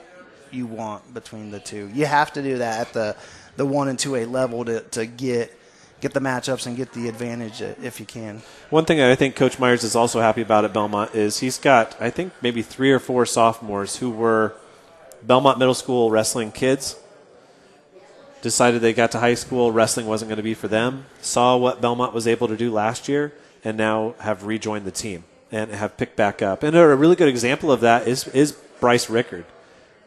you want between the two. You have to do that at the the one and two A level to, to get get the matchups and get the advantage if you can. One thing that I think Coach Myers is also happy about at Belmont is he's got, I think, maybe three or four sophomores who were Belmont Middle School wrestling kids. Decided they got to high school, wrestling wasn't going to be for them. Saw what Belmont was able to do last year, and now have rejoined the team and have picked back up. And a really good example of that is is Bryce Rickard.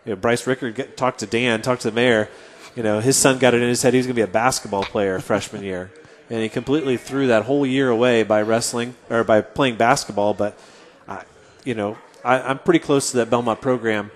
You know, Bryce Rickard talked to Dan, talked to the mayor. you know, his son got it in his head he was going to be a basketball player *laughs* freshman year, and he completely threw that whole year away by wrestling or by playing basketball. But, I, you know, I, I'm pretty close to that Belmont program.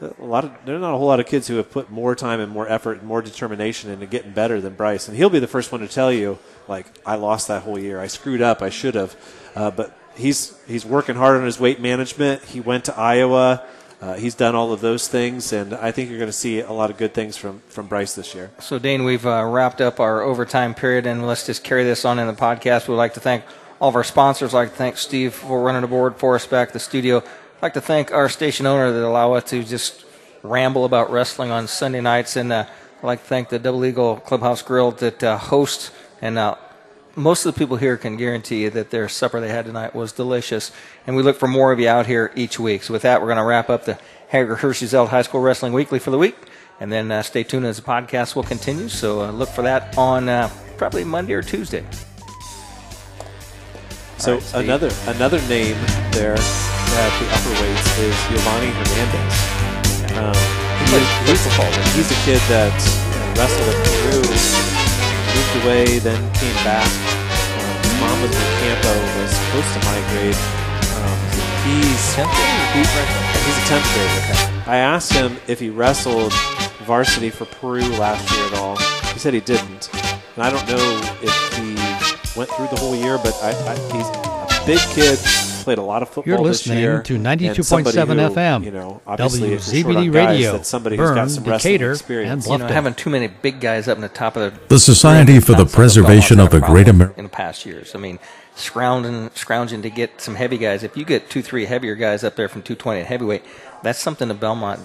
A lot of there's not a whole lot of kids who have put more time and more effort and more determination into getting better than Bryce, and he'll be the first one to tell you, like, I lost that whole year, I screwed up, I should have, uh, but he's he's working hard on his weight management. He went to Iowa. Uh, he's done all of those things, and I think you're going to see a lot of good things from, from Bryce this year. So, Dane, we've uh, wrapped up our overtime period, and let's just carry this on in the podcast. We'd like to thank all of our sponsors. I'd like to thank Steve for running the board for us back at the studio. I'd like to thank our station owner that allow us to just ramble about wrestling on Sunday nights, and uh, I'd like to thank the Double Eagle Clubhouse Grill that uh, hosts and uh, most of the people here can guarantee you that their supper they had tonight was delicious. And we look for more of you out here each week. So with that, we're going to wrap up the Haggard Hershey Zelt High School Wrestling Weekly for the week. And then uh, stay tuned as the podcast will continue. So uh, look for that on uh, probably Monday or Tuesday. So right, another another name there at the upper weights is Giovanni Hernandez. Um, he, he's, he's a kid that wrestled in Peru, moved away, then came back. Um, his mom was in Campo, was close to my grade. Um, he's he's a tenth grader. I asked him if he wrestled varsity for Peru last year at all. He said he didn't, and I don't know if he went through the whole year, but I, I, he's a big kid. Played a lot of football You're this listening year. to 92.7 FM, You know, obviously if you're short WZBD on guys, Radio, that's somebody who's got some wrestling Decatur, experience. and You know, having too many big guys up in the top of the The Society for the Preservation of the a Great problem American in the past years. I mean, scrounging, scrounging to get some heavy guys. If you get two, three heavier guys up there from 220 at heavyweight, that's something the Belmont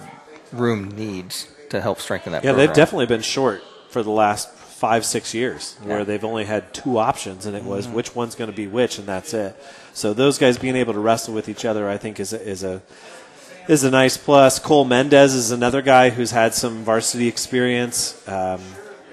room needs to help strengthen that. Yeah, program. they've definitely been short for the last five, six years, where Yeah. they've only had two options, and it was Mhm. which one's going to be which, and that's it. So those guys being able to wrestle with each other, I think, is a, is a is a nice plus. Cole Mendez is another guy who's had some varsity experience. Um,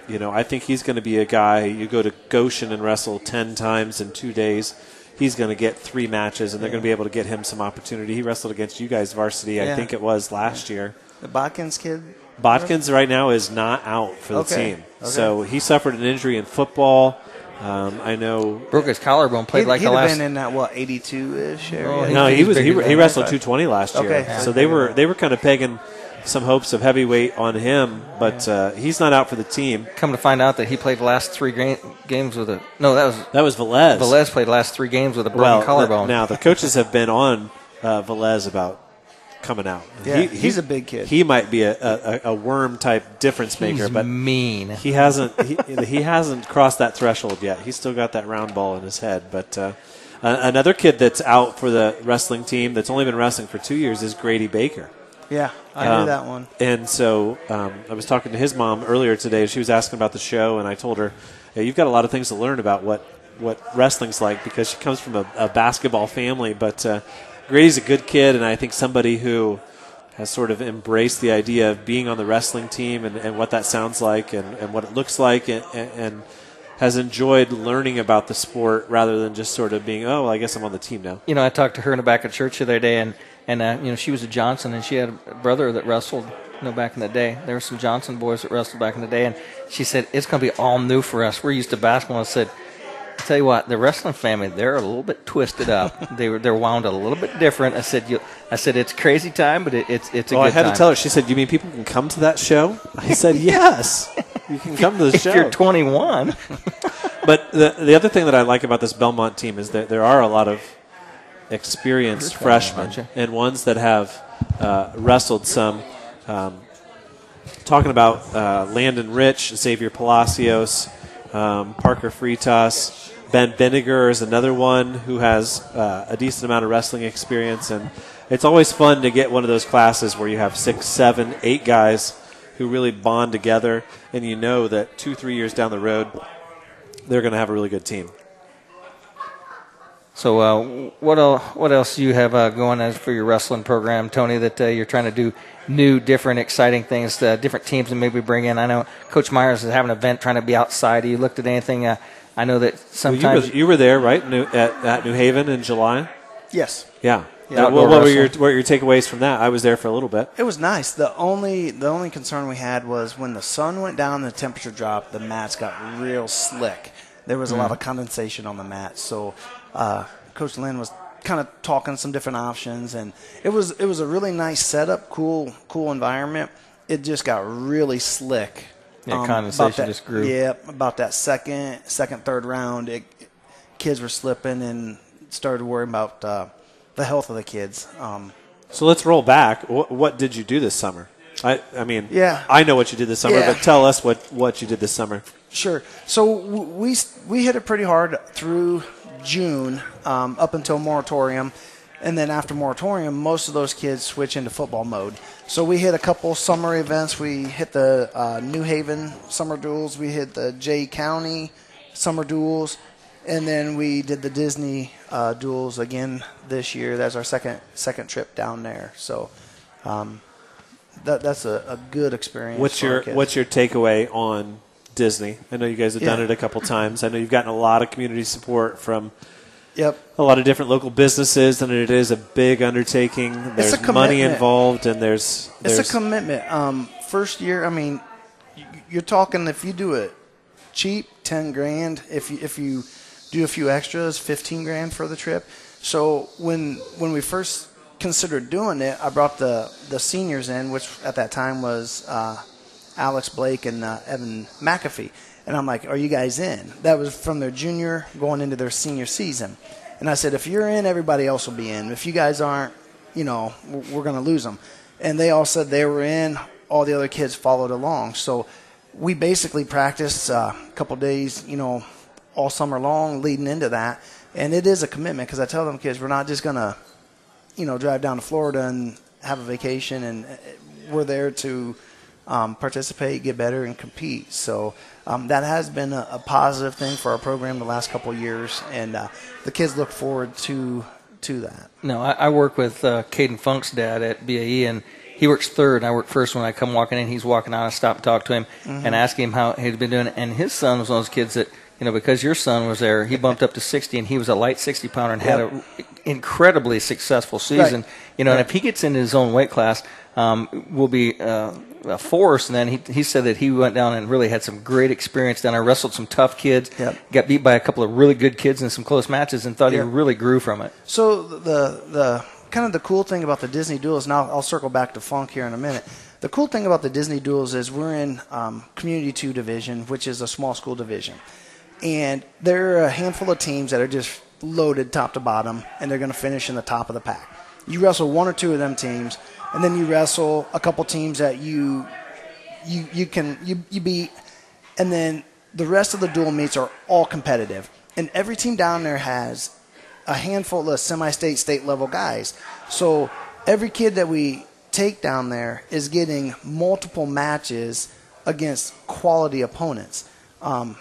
you know, I think he's going to be a guy. You go to Goshen and wrestle ten times in two days. He's going to get three matches, and they're going to be able to get him some opportunity. He wrestled against you guys varsity, I think it was last year. The Botkins kid. Botkins right now is not out for the Okay. team. Okay. So he suffered an injury in football. Um, I know. Broke his collarbone. Played He'd, like he'd the have last. been in that what eighty two ish area. Oh, no, he was he, he wrestled 220 last year. Okay. So they were they were kind of pegging some hopes of heavyweight on him, but uh, he's not out for the team. Come to find out that he played the last three ga- games with a no, that was That was Velez. Velez played the last three games with a broken well, collarbone. now the coaches have been on uh, Velez about coming out. Yeah, he's a big kid. He might be a, a, a worm type difference maker, He's but mean. He hasn't he, he hasn't crossed that threshold yet. He's still got that round ball in his head. But uh, another kid that's out for the wrestling team that's only been wrestling for two years is Grady Baker. Yeah, I Um, knew that one. And so um, I was talking to his mom earlier today. She was asking about the show, and I told her, "Yeah, "You've got a lot of things to learn about what what wrestling's like because she comes from a, a basketball family." But uh, Grady's a good kid, and I think somebody who has sort of embraced the idea of being on the wrestling team and, and what that sounds like and, and what it looks like, and, and, has enjoyed learning about the sport rather than just sort of being, "Oh, well, I guess I'm on the team now." you know, I talked to her in the back of church the other day, and and uh, you know, she was a Johnson, and she had a brother that wrestled. You know, back in the day, there were some Johnson boys that wrestled back in the day, and she said it's going to be all new for us. We're used to basketball. I said, I tell you what, the wrestling family, they're a little bit twisted up. *laughs* they were they're wound a little bit different. I said, you, I said it's crazy time, but it, it's it's a well, good I had time. to tell her. She said, "You mean people can come to that show?" I said, *laughs* "Yes, you can come to the *laughs* if show." you're 21. But the the other thing that I like about this Belmont team is that there are a lot of experienced You're from, aren't freshmen you? and ones that have uh, wrestled some. Um, talking about uh, Landon Rich, Xavier Palacios, um, Parker Fritas, Ben Vinegar is another one who has uh, a decent amount of wrestling experience, and it's always fun to get one of those classes where you have six, seven, eight guys who really bond together, and you know that two, three years down the road, they're going to have a really good team. So, uh, what else? What else do you have uh, going as for your wrestling program, Tony? That uh, you're trying to do new, different, exciting things, to different teams, and maybe bring in. I know Coach Myers is having an event trying to be outside. Have you looked at anything? Uh, I know that Well, sometimes you, were, you were there, right, New, at, at New Haven in July? Yes. Yeah. Yeah, outdoor well, what were your what were your takeaways from that? I was there for a little bit. It was nice. The only the only concern we had was when the sun went down, the temperature dropped. The mats got real slick. There was a lot Mm. of condensation on the mats. So uh, Coach Lynn was kind of talking some different options, and it was it was a really nice setup, cool cool environment. It just got really slick. Yeah, about condensation that- just grew. Yeah, about that second second third round, it, kids were slipping and started worrying about uh, the health of the kids. Um, So let's roll back. What, what did you do this summer? I, I mean, Yeah. I know what you did this summer, Yeah. but tell us what, what you did this summer. Sure. So we we hit it pretty hard through June um, up until moratorium, and then after moratorium, most of those kids switch into football mode. So we hit a couple summer events. We hit the uh, New Haven summer duels. We hit the Jay County summer duels, and then we did the Disney uh, duels again this year. That's our second second trip down there. So. Um, that, that's a, a good experience. What's your. What's your takeaway on Disney? I know you guys have done it a couple times. I know you've gotten a lot of community support from Yep. a lot of different local businesses, and it is a big undertaking. There's a money involved, and there's, there's It's a commitment. Um, first year, I mean, you're talking if you do it cheap, ten grand. If you if you do a few extras, fifteen grand for the trip. So when when we first considered doing it, I brought the the seniors in, which at that time was uh, Alex Blake and uh, Evan McAfee. And I'm like, "Are you guys in?" That was from their junior going into their senior season. And I said, "If you're in, everybody else will be in. If you guys aren't, you know, we're- going to lose them." And they all said they were in. All the other kids followed along. So we basically practiced uh, a couple days, you know, all summer long leading into that. And it is a commitment because I tell them kids, we're not just going to, you know, drive down to Florida and have a vacation. And uh, we're there to um, participate, get better, and compete. So um, that has been a, a positive thing for our program the last couple of years, and uh, the kids look forward to to that. No, I, I work with uh, Caden Funk's dad at BAE, and he works third, and I work first. When I come walking in, he's walking out. I stop and talk to him Mhm. and ask him how he's been doing. And his son was one of those kids that, you know, because your son was there, he bumped up to 60, and he was a light 60 pounder and had Yep. an incredibly successful season. Right. You know, and if he gets into his own weight class, um, will be uh, a force. And then he, he said that he went down and really had some great experience down there, wrestled some tough kids, Yep. got beat by a couple of really good kids in some close matches, and thought Yep. he really grew from it. So the the kind of the cool thing about the Disney duels, now I'll circle back to Funk here in a minute. The cool thing about the Disney duels is we're in um, Community Two division, which is a small school division, and there are a handful of teams that are just loaded top to bottom, and they're going to finish in the top of the pack. You wrestle one or two of them teams, and then you wrestle a couple teams that you you you can you you beat, and then the rest of the dual meets are all competitive, and every team down there has a handful of semi-state, state level guys. So every kid that we take down there is getting multiple matches against quality opponents. Um,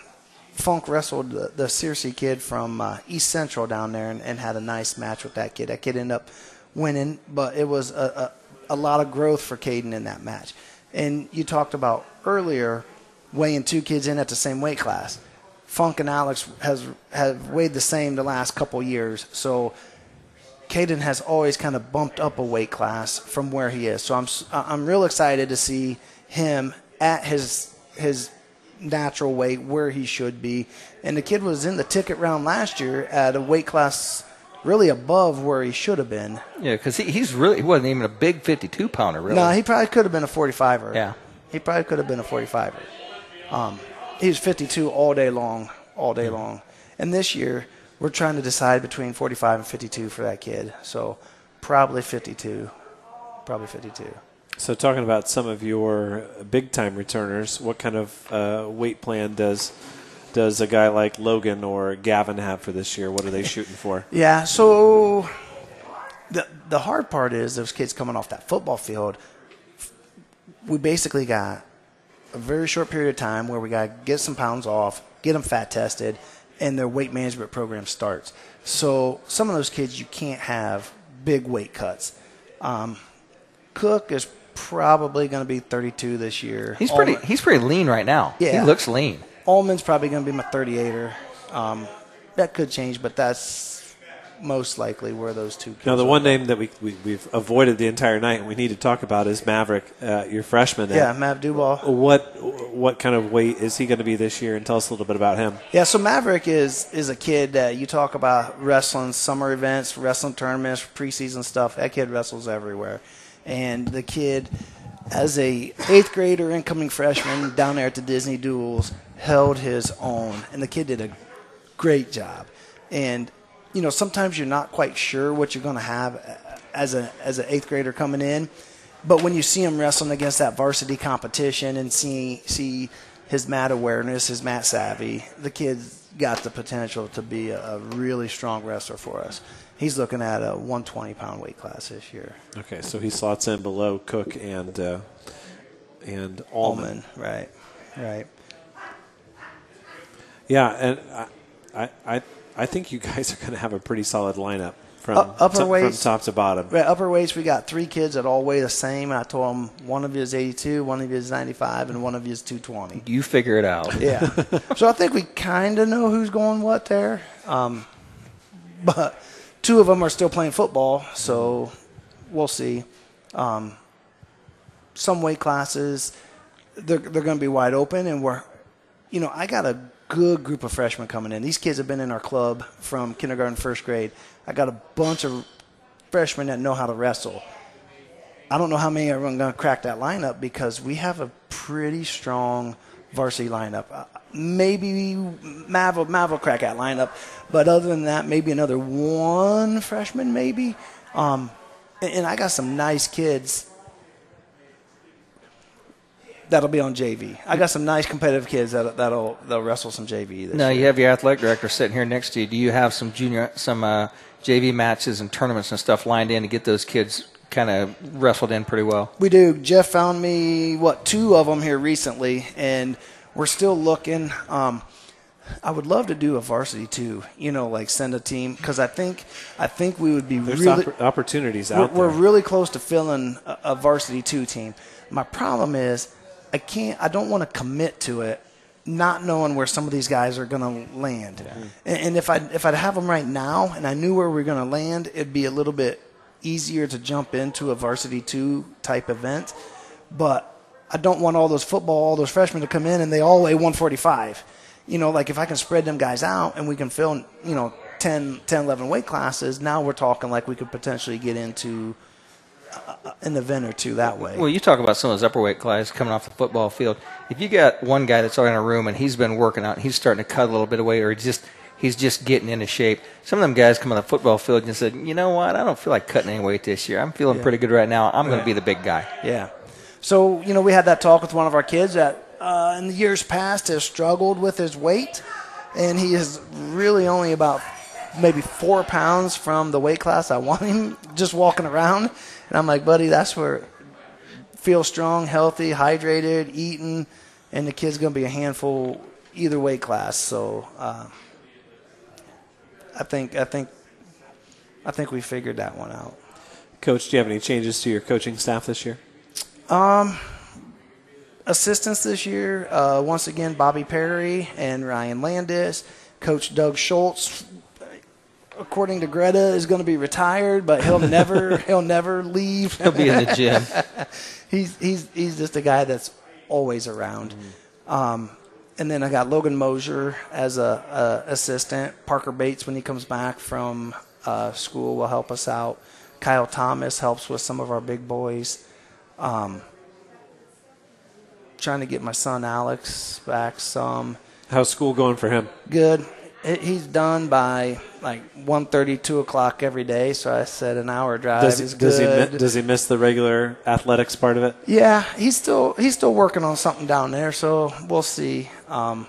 Funk wrestled the, the Searcy kid from uh, East Central down there and, and had a nice match with that kid. That kid ended up winning, but it was a, a, lot of growth for Caden in that match. And you talked about earlier weighing two kids in at the same weight class. Funk and Alex has have weighed the same the last couple years, so Caden has always kind of bumped up a weight class from where he is. So I'm I'm real excited to see him at his his natural weight where he should be. And the kid was in the ticket round last year at a weight class really above where he should have been. Yeah, because he, he's really he wasn't even a big 52 pounder, really. No, he probably could have been a 45er. Yeah. He probably could have been a 45er. Um, he was 52 all day long, all day long. And this year, we're trying to decide between 45 and 52 for that kid. So probably 52. Probably 52. So, talking about some of your big time returners, what kind of uh, weight plan does does a guy like Logan or Gavin have for this year? What are they shooting for? Yeah, so the the hard part is those kids coming off that football field. We basically got a very short period of time where we got to get some pounds off, get them fat tested, and their weight management program starts. So some of those kids you can't have big weight cuts. Um, Cook is probably going to be 32 this year. He's pretty Allman- he's pretty lean right now. Yeah. He looks lean. Allman's probably going to be my 38er. Um, that could change, but that's most likely where those two. Kids Now, the are. one name that we, we we've avoided the entire night and we need to talk about is Maverick, uh, your freshman. Yeah, Mav Duval. What what kind of weight is he going to be this year? And tell us a little bit about him. Yeah, so Maverick is is a kid that you talk about wrestling summer events, wrestling tournaments, preseason stuff. That kid wrestles everywhere, and the kid, as a eighth grader, incoming freshman down there at the Disney Duels, held his own, and the kid did a great job. And you know, sometimes you're not quite sure what you're going to have as a as an eighth grader coming in, but when you see him wrestling against that varsity competition and see see his mat awareness, his mat savvy, the kid's got the potential to be a, a really strong wrestler for us. He's looking at a 120 pound weight class this year. Okay, so he slots in below Cook and uh, and Allman. Allman, right, right. Yeah, and I, I, I, I think you guys are going to have a pretty solid lineup from, Uh, upper to- from weights- top to bottom. Right, upper weights, we got three kids that all weigh the same. And I told them one of you is 82, one of you is 95, and one of you is 220. You figure it out. Yeah. *laughs* so I think we kind of know who's going what there. Um, but two of them are still playing football, so we'll see. Um, some weight classes, they're, they're going to be wide open, and we're, you know, I got a good group of freshmen coming in. These kids have been in our club from kindergarten, first grade. I got a bunch of freshmen that know how to wrestle. I don't know how many are going to crack that lineup because we have a pretty strong varsity lineup. Uh, maybe Mav will, Mav will crack that lineup, but other than that, maybe another one freshman, maybe. Um, and, and I got some nice kids that'll be on JV. I got some nice competitive kids that that'll they'll wrestle some JV this Now year. you have your athletic director sitting here next to you. Do you have some junior, some uh, JV matches and tournaments and stuff lined in to get those kids kind of wrestled in pretty well? We do. Jeff found me what two of them here recently, and we're still looking. Um, I would love to do a varsity too. You know, like send a team because I think I think we would be There's really oppor- opportunities we're, out there. we're really close to filling a, a varsity two team. My problem is I can't. I don't want to commit to it, not knowing where some of these guys are going to land. And, and if I if I'd have them right now and I knew where we are going to land, it'd be a little bit easier to jump into a varsity two type event. But I don't want all those football, all those freshmen to come in and they all weigh 145. You know, like if I can spread them guys out and we can fill, you know, 10, 10 11 weight classes, now we're talking like we could potentially get into an event or two that way. Well, you talk about some of those upper weight guys coming off the football field. If you got one guy that's already in a room and he's been working out, and he's starting to cut a little bit of weight, or he's just he's just getting into shape. Some of them guys come on the football field and said, "You know what? I don't feel like cutting any weight this year. I'm feeling Yeah. pretty good right now. I'm going to be the big guy." Yeah. So, you know, we had that talk with one of our kids that uh, in the years past has struggled with his weight, and he is really only about maybe four pounds from the weight class I want him *laughs* just walking around. And I'm like, buddy, that's where feel strong, healthy, hydrated, eating, and the kid's going to be a handful either weight class. So, uh, I think, I think, I think we figured that one out. Coach, do you have any changes to your coaching staff this year? Um, assistants this year, uh, once again, Bobby Perry and Ryan Landis. Coach Doug Schultz, according to Greta, is going to be retired, but he'll never *laughs* he'll never leave. He'll be in the gym. *laughs* he's he's he's just a guy that's always around. Um, and then I got Logan Mosier as a, a assistant. Parker Bates when he comes back from uh, school will help us out. Kyle Thomas helps with some of our big boys. Um, trying to get my son Alex back some. How's school going for him? Good. He- He's done by like 1.30, 2 o'clock every day. So I said an hour drive Does, is does he good. mi- does he miss the regular athletics part of it? Yeah, he's still he's still working on something down there, so we'll see. Um,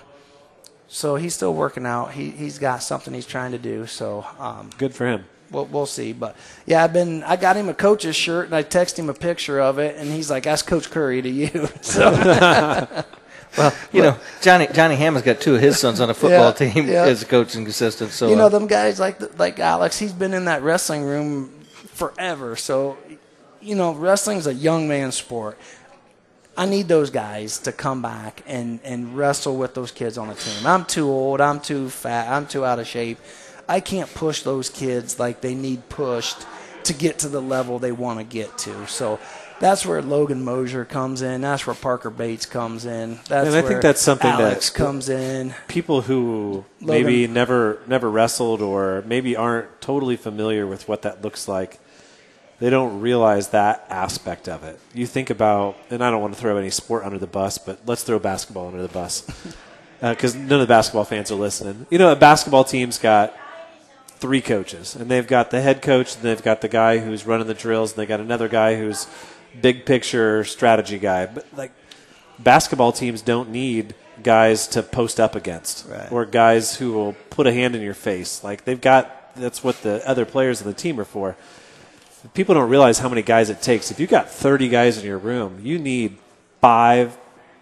so he's still working out. He he's got something he's trying to do. So um, Good for him. we'll we'll see. But yeah, I've been I got him a coach's shirt and I text him a picture of it, and he's like, "That's Coach Curry to you." *laughs* So *laughs* Well, you know, Johnny Johnny Hammond's got two of his sons on a *laughs* football Yeah, team yeah. as a coaching assistant. So you know uh, them guys like like Alex. He's been in that wrestling room forever. So you know, wrestling's a young man's sport. I need those guys to come back and, and wrestle with those kids on the team. I'm too old. I'm too fat. I'm too out of shape. I can't push those kids like they need pushed to get to the level they want to get to. So that's where Logan Mosier comes in. That's where Parker Bates comes in. That's and I where think that's something Alex that comes in. People who Logan- maybe never never wrestled or maybe aren't totally familiar with what that looks like, they don't realize that aspect of it. You think about, and I don't want to throw any sport under the bus, but let's throw basketball under the bus *laughs* uh, because none of the basketball fans are listening. You know, a basketball team's got three coaches, and they've got the head coach, and they've got the guy who's running the drills, and they got another guy who's big picture strategy guy. But like basketball teams don't need guys to post up against Right. or guys who will put a hand in your face. Like they've got that's what the other players in the team are for. People don't realize how many guys it takes. If you've got 30 guys in your room, you need five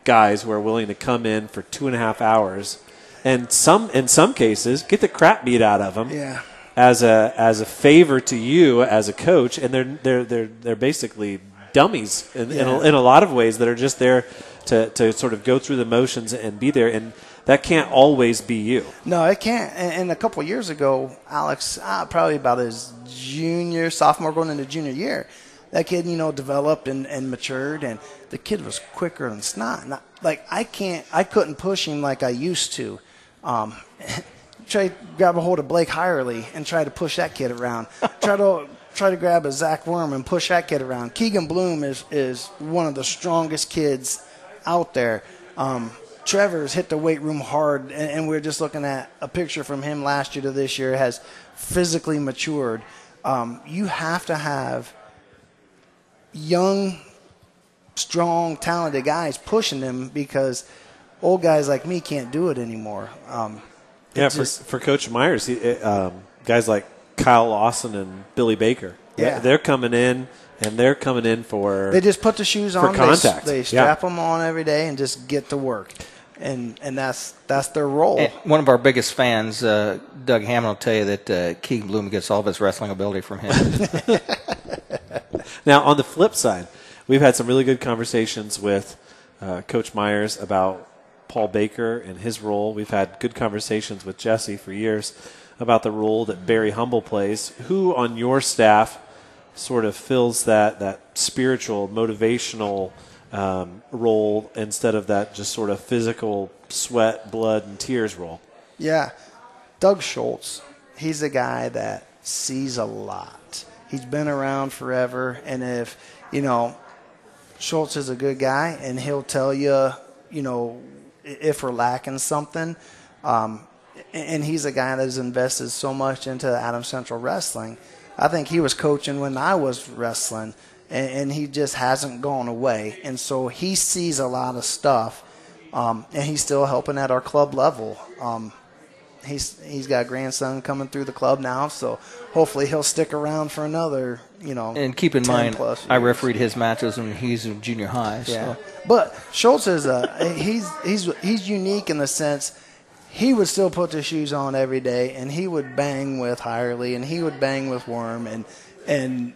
guys who are willing to come in for two and a half hours, and some in some cases get the crap beat out of them Yeah. as a as a favor to you as a coach, and they're they're they're they're basically dummies in, in, a, in a lot of ways that are just there to to sort of go through the motions and be there, and that can't always be you. No, it can't. And, and a couple years ago, Alex, uh, probably about his junior, sophomore, going into junior year, that kid, you know, developed and, and matured, and the kid was quicker than snot. And I, like I can't, I couldn't push him like I used to. Um, *laughs* try to grab a hold of Blake Hirely and try to push that kid around. *laughs* try to try to grab a Zach Worm and push that kid around. Keegan Bloom is is one of the strongest kids out there. Um, Trevor's hit the weight room hard, and, and we're just looking at a picture from him last year to this year has physically matured. Um, you have to have young, strong, talented guys pushing them because old guys like me can't do it anymore. Um, Yeah, it's for, just- for Coach Myers, he, um, guys like Kyle Lawson and Billy Baker, Yeah. they're coming in and they're coming in for They just put the shoes for on. contact. They, they Yeah. strap them on every day and just get to work, and and that's that's their role. And one of our biggest fans, uh, Doug Hammond, will tell you that uh, Keegan Bloom gets all of his wrestling ability from him. *laughs* Now, on the flip side, we've had some really good conversations with uh, Coach Myers about Paul Baker and his role. We've had good conversations with Jesse for years about the role that Barry Humble plays. Who on your staff sort of fills that that spiritual, motivational um, role instead of that just sort of physical sweat, blood, and tears role? Yeah. Doug Schultz, he's a guy that sees a lot. He's been around forever. And if, you know, Schultz is a good guy and he'll tell you, you know, if we're lacking something. Um, and he's a guy that has invested so much into Adams Central Wrestling. I think he was coaching when I was wrestling, and, and he just hasn't gone away. And so he sees a lot of stuff, um, and he's still helping at our club level. Um, he's he's got a grandson coming through the club now, so hopefully he'll stick around for another, you know. and keep in mind, I refereed his matches when he's in junior high. Yeah, So. but Schultz is a he's he's he's unique in the sense he would still put the shoes on every day, and he would bang with Hirely, and he would bang with Worm, and and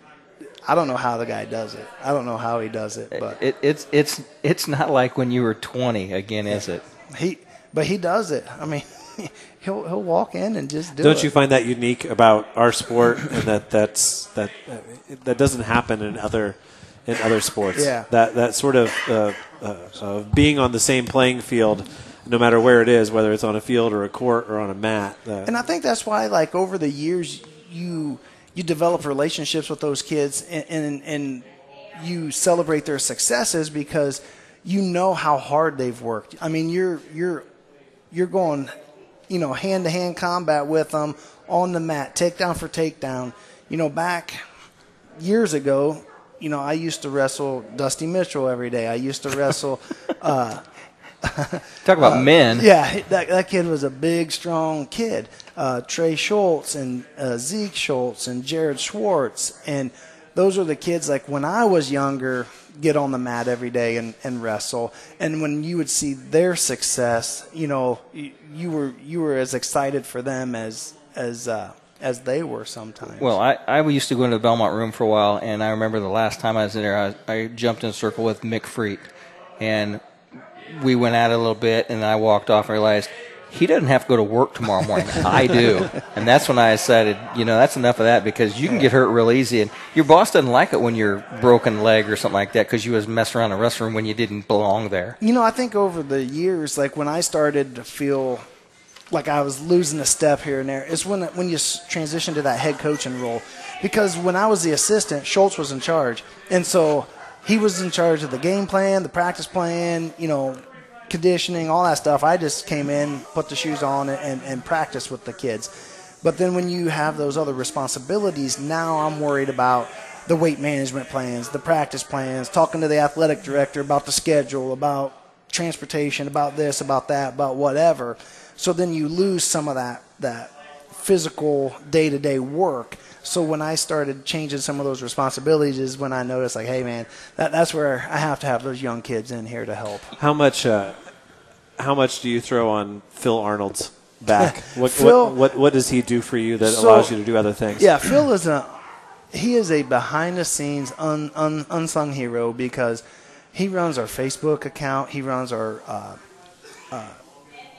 I don't know how the guy does it. I don't know how he does it, but It, it's it's it's not like when you were 20 again, is it? he but he does it. I mean, *laughs* he'll he'll walk in and just do Don't it. you find that unique about our sport, and that that's that uh, that doesn't happen in other in other sports? Yeah. That that sort of uh, uh, of being on the same playing field, no matter where it is, whether it's on a field or a court or on a mat. Uh, And I think that's why, like over the years, you you develop relationships with those kids, and and, and you celebrate their successes because you know how hard they've worked. I mean, you're you're you're going, you know, hand to hand combat with them on the mat, takedown for takedown. You know, back years ago, you know, I used to wrestle Dusty Mitchell every day. I used to wrestle. *laughs* Uh, *laughs* Talk about men. Yeah, that, that kid was a big, strong kid. Uh, Trey Schultz and uh, Zeke Schultz and Jared Schwartz. And those are the kids, like when I was younger, get on the mat every day and, and wrestle. And when you would see their success, you know, you, you were you were as excited for them as as uh, as they were sometimes. Well, I, I used to go into the Belmont room for a while, and I remember the last time I was in there, I, I jumped in a circle with Mick Freet, and we went out a little bit, and I walked off and realized he doesn't have to go to work tomorrow morning. *laughs* I do. And that's when I decided, you know, that's enough of that because you can get hurt real easy. And your boss doesn't like it when you're broken leg or something like that because you was messing around in the restroom when you didn't belong there. You know, I think over the years, like when I started to feel like I was losing a step here and there, is when when you s- transition to that head coaching role. Because when I was the assistant, Schultz was in charge, and so he was in charge of the game plan, the practice plan, you know, conditioning, all that stuff. I just came in, put the shoes on, and, and practiced with the kids. But then when you have those other responsibilities, now I'm worried about the weight management plans, the practice plans, talking to the athletic director about the schedule, about transportation, about this, about that, about whatever. So then you lose some of that that physical day to day work. So when I started changing some of those responsibilities is when I noticed like, hey man, that, that's where I have to have those young kids in here to help. How much? Uh, how much do you throw on Phil Arnold's back? *laughs* What, Phil- what, what what does he do for you that So- allows you to do other things? Yeah, Phil is a he is a behind the scenes un, un, unsung hero because he runs our Facebook account, he runs our uh, uh,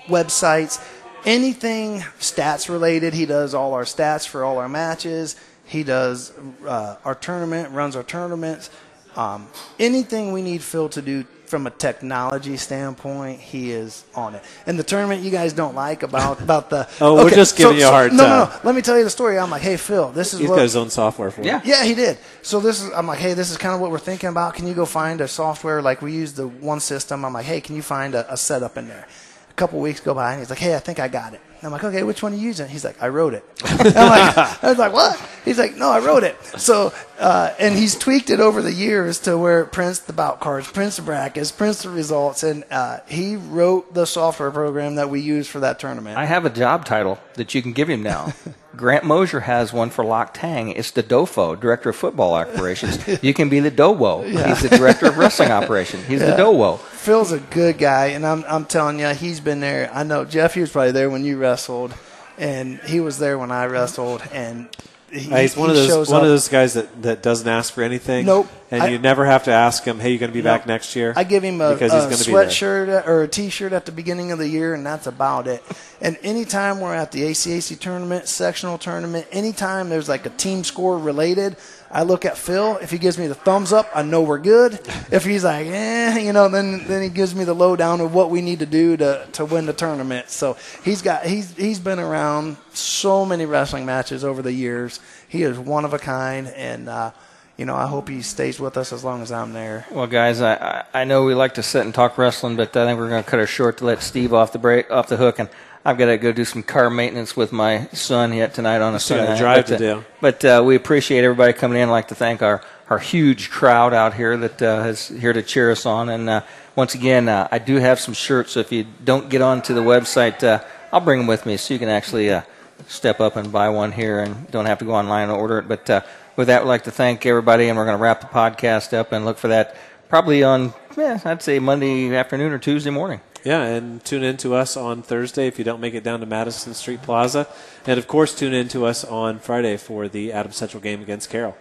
websites, anything stats related. He does all our stats for all our matches. He does uh, our tournament, runs our tournaments. Um, anything we need Phil to do from a technology standpoint, he is on it. And the tournament you guys don't like about about the *laughs* Oh, we're just giving you a hard no, No, no, Let me tell you the story. I'm like, hey Phil, this is He's what got his own software for it. Yeah. yeah, he did. So this is I'm like, hey, this is kind of what we're thinking about. Can you go find a software like we use the one system? I'm like, hey, can you find a, a setup in there? Couple weeks go by and he's like, hey, I think I got it. I'm like, okay, which one are you using? He's like, I wrote it. *laughs* I'm like, I was like, what? He's like, no, I wrote it. So, uh, and he's tweaked it over the years to where it prints the bout cards, prints the brackets, prints the results, and uh, he wrote the software program that we use for that tournament. I have a job title that you can give him now. *laughs* Grant Mosier has one for Lock Tang. It's the DOFO, Director of Football Operations. You can be the DOWO. He's the Director of Wrestling *laughs* Operations. He's the Yeah. DOWO. Phil's a good guy, and I'm I'm telling you, he's been there. I know Jeff. He was probably there when you wrestled, and he was there when I wrestled, and he, Uh, he's one he of shows those one up. of those guys that, that doesn't ask for anything. Nope. And I- you never have to ask him, "Hey, you going to be Nope. back next year?" I give him a, because a he's going to be there. sweatshirt or a T-shirt at the beginning of the year, and that's about it. And anytime we're at the ACAC tournament, sectional tournament, anytime there's like a team score related, I look at Phil. If he gives me the thumbs up, I know we're good. If he's like, eh, you know, then then he gives me the lowdown of what we need to do to, to win the tournament. So he's got he's he's been around so many wrestling matches over the years. He is one of a kind, and uh, you know, I hope he stays with us as long as I'm there. Well, guys, I, I know we like to sit and talk wrestling, but I think we're going to cut it short to let Steve off the break, off the hook, and I've got to go do some car maintenance with my son yet tonight on a Sunday. night. drive but, to uh, do. But uh, we appreciate everybody coming in. I'd like to thank our our huge crowd out here that uh, is here to cheer us on. And uh, once again, uh, I do have some shirts. So if you don't get onto the website, uh, I'll bring them with me so you can actually uh, step up and buy one here and don't have to go online and order it. But uh, with that, we'd like to thank everybody, and we're going to wrap the podcast up and look for that probably on, yeah, I'd say Monday afternoon or Tuesday morning. Yeah, and tune in to us on Thursday if you don't make it down to Madison Street Plaza. And of course, tune in to us on Friday for the Adams Central game against Carroll.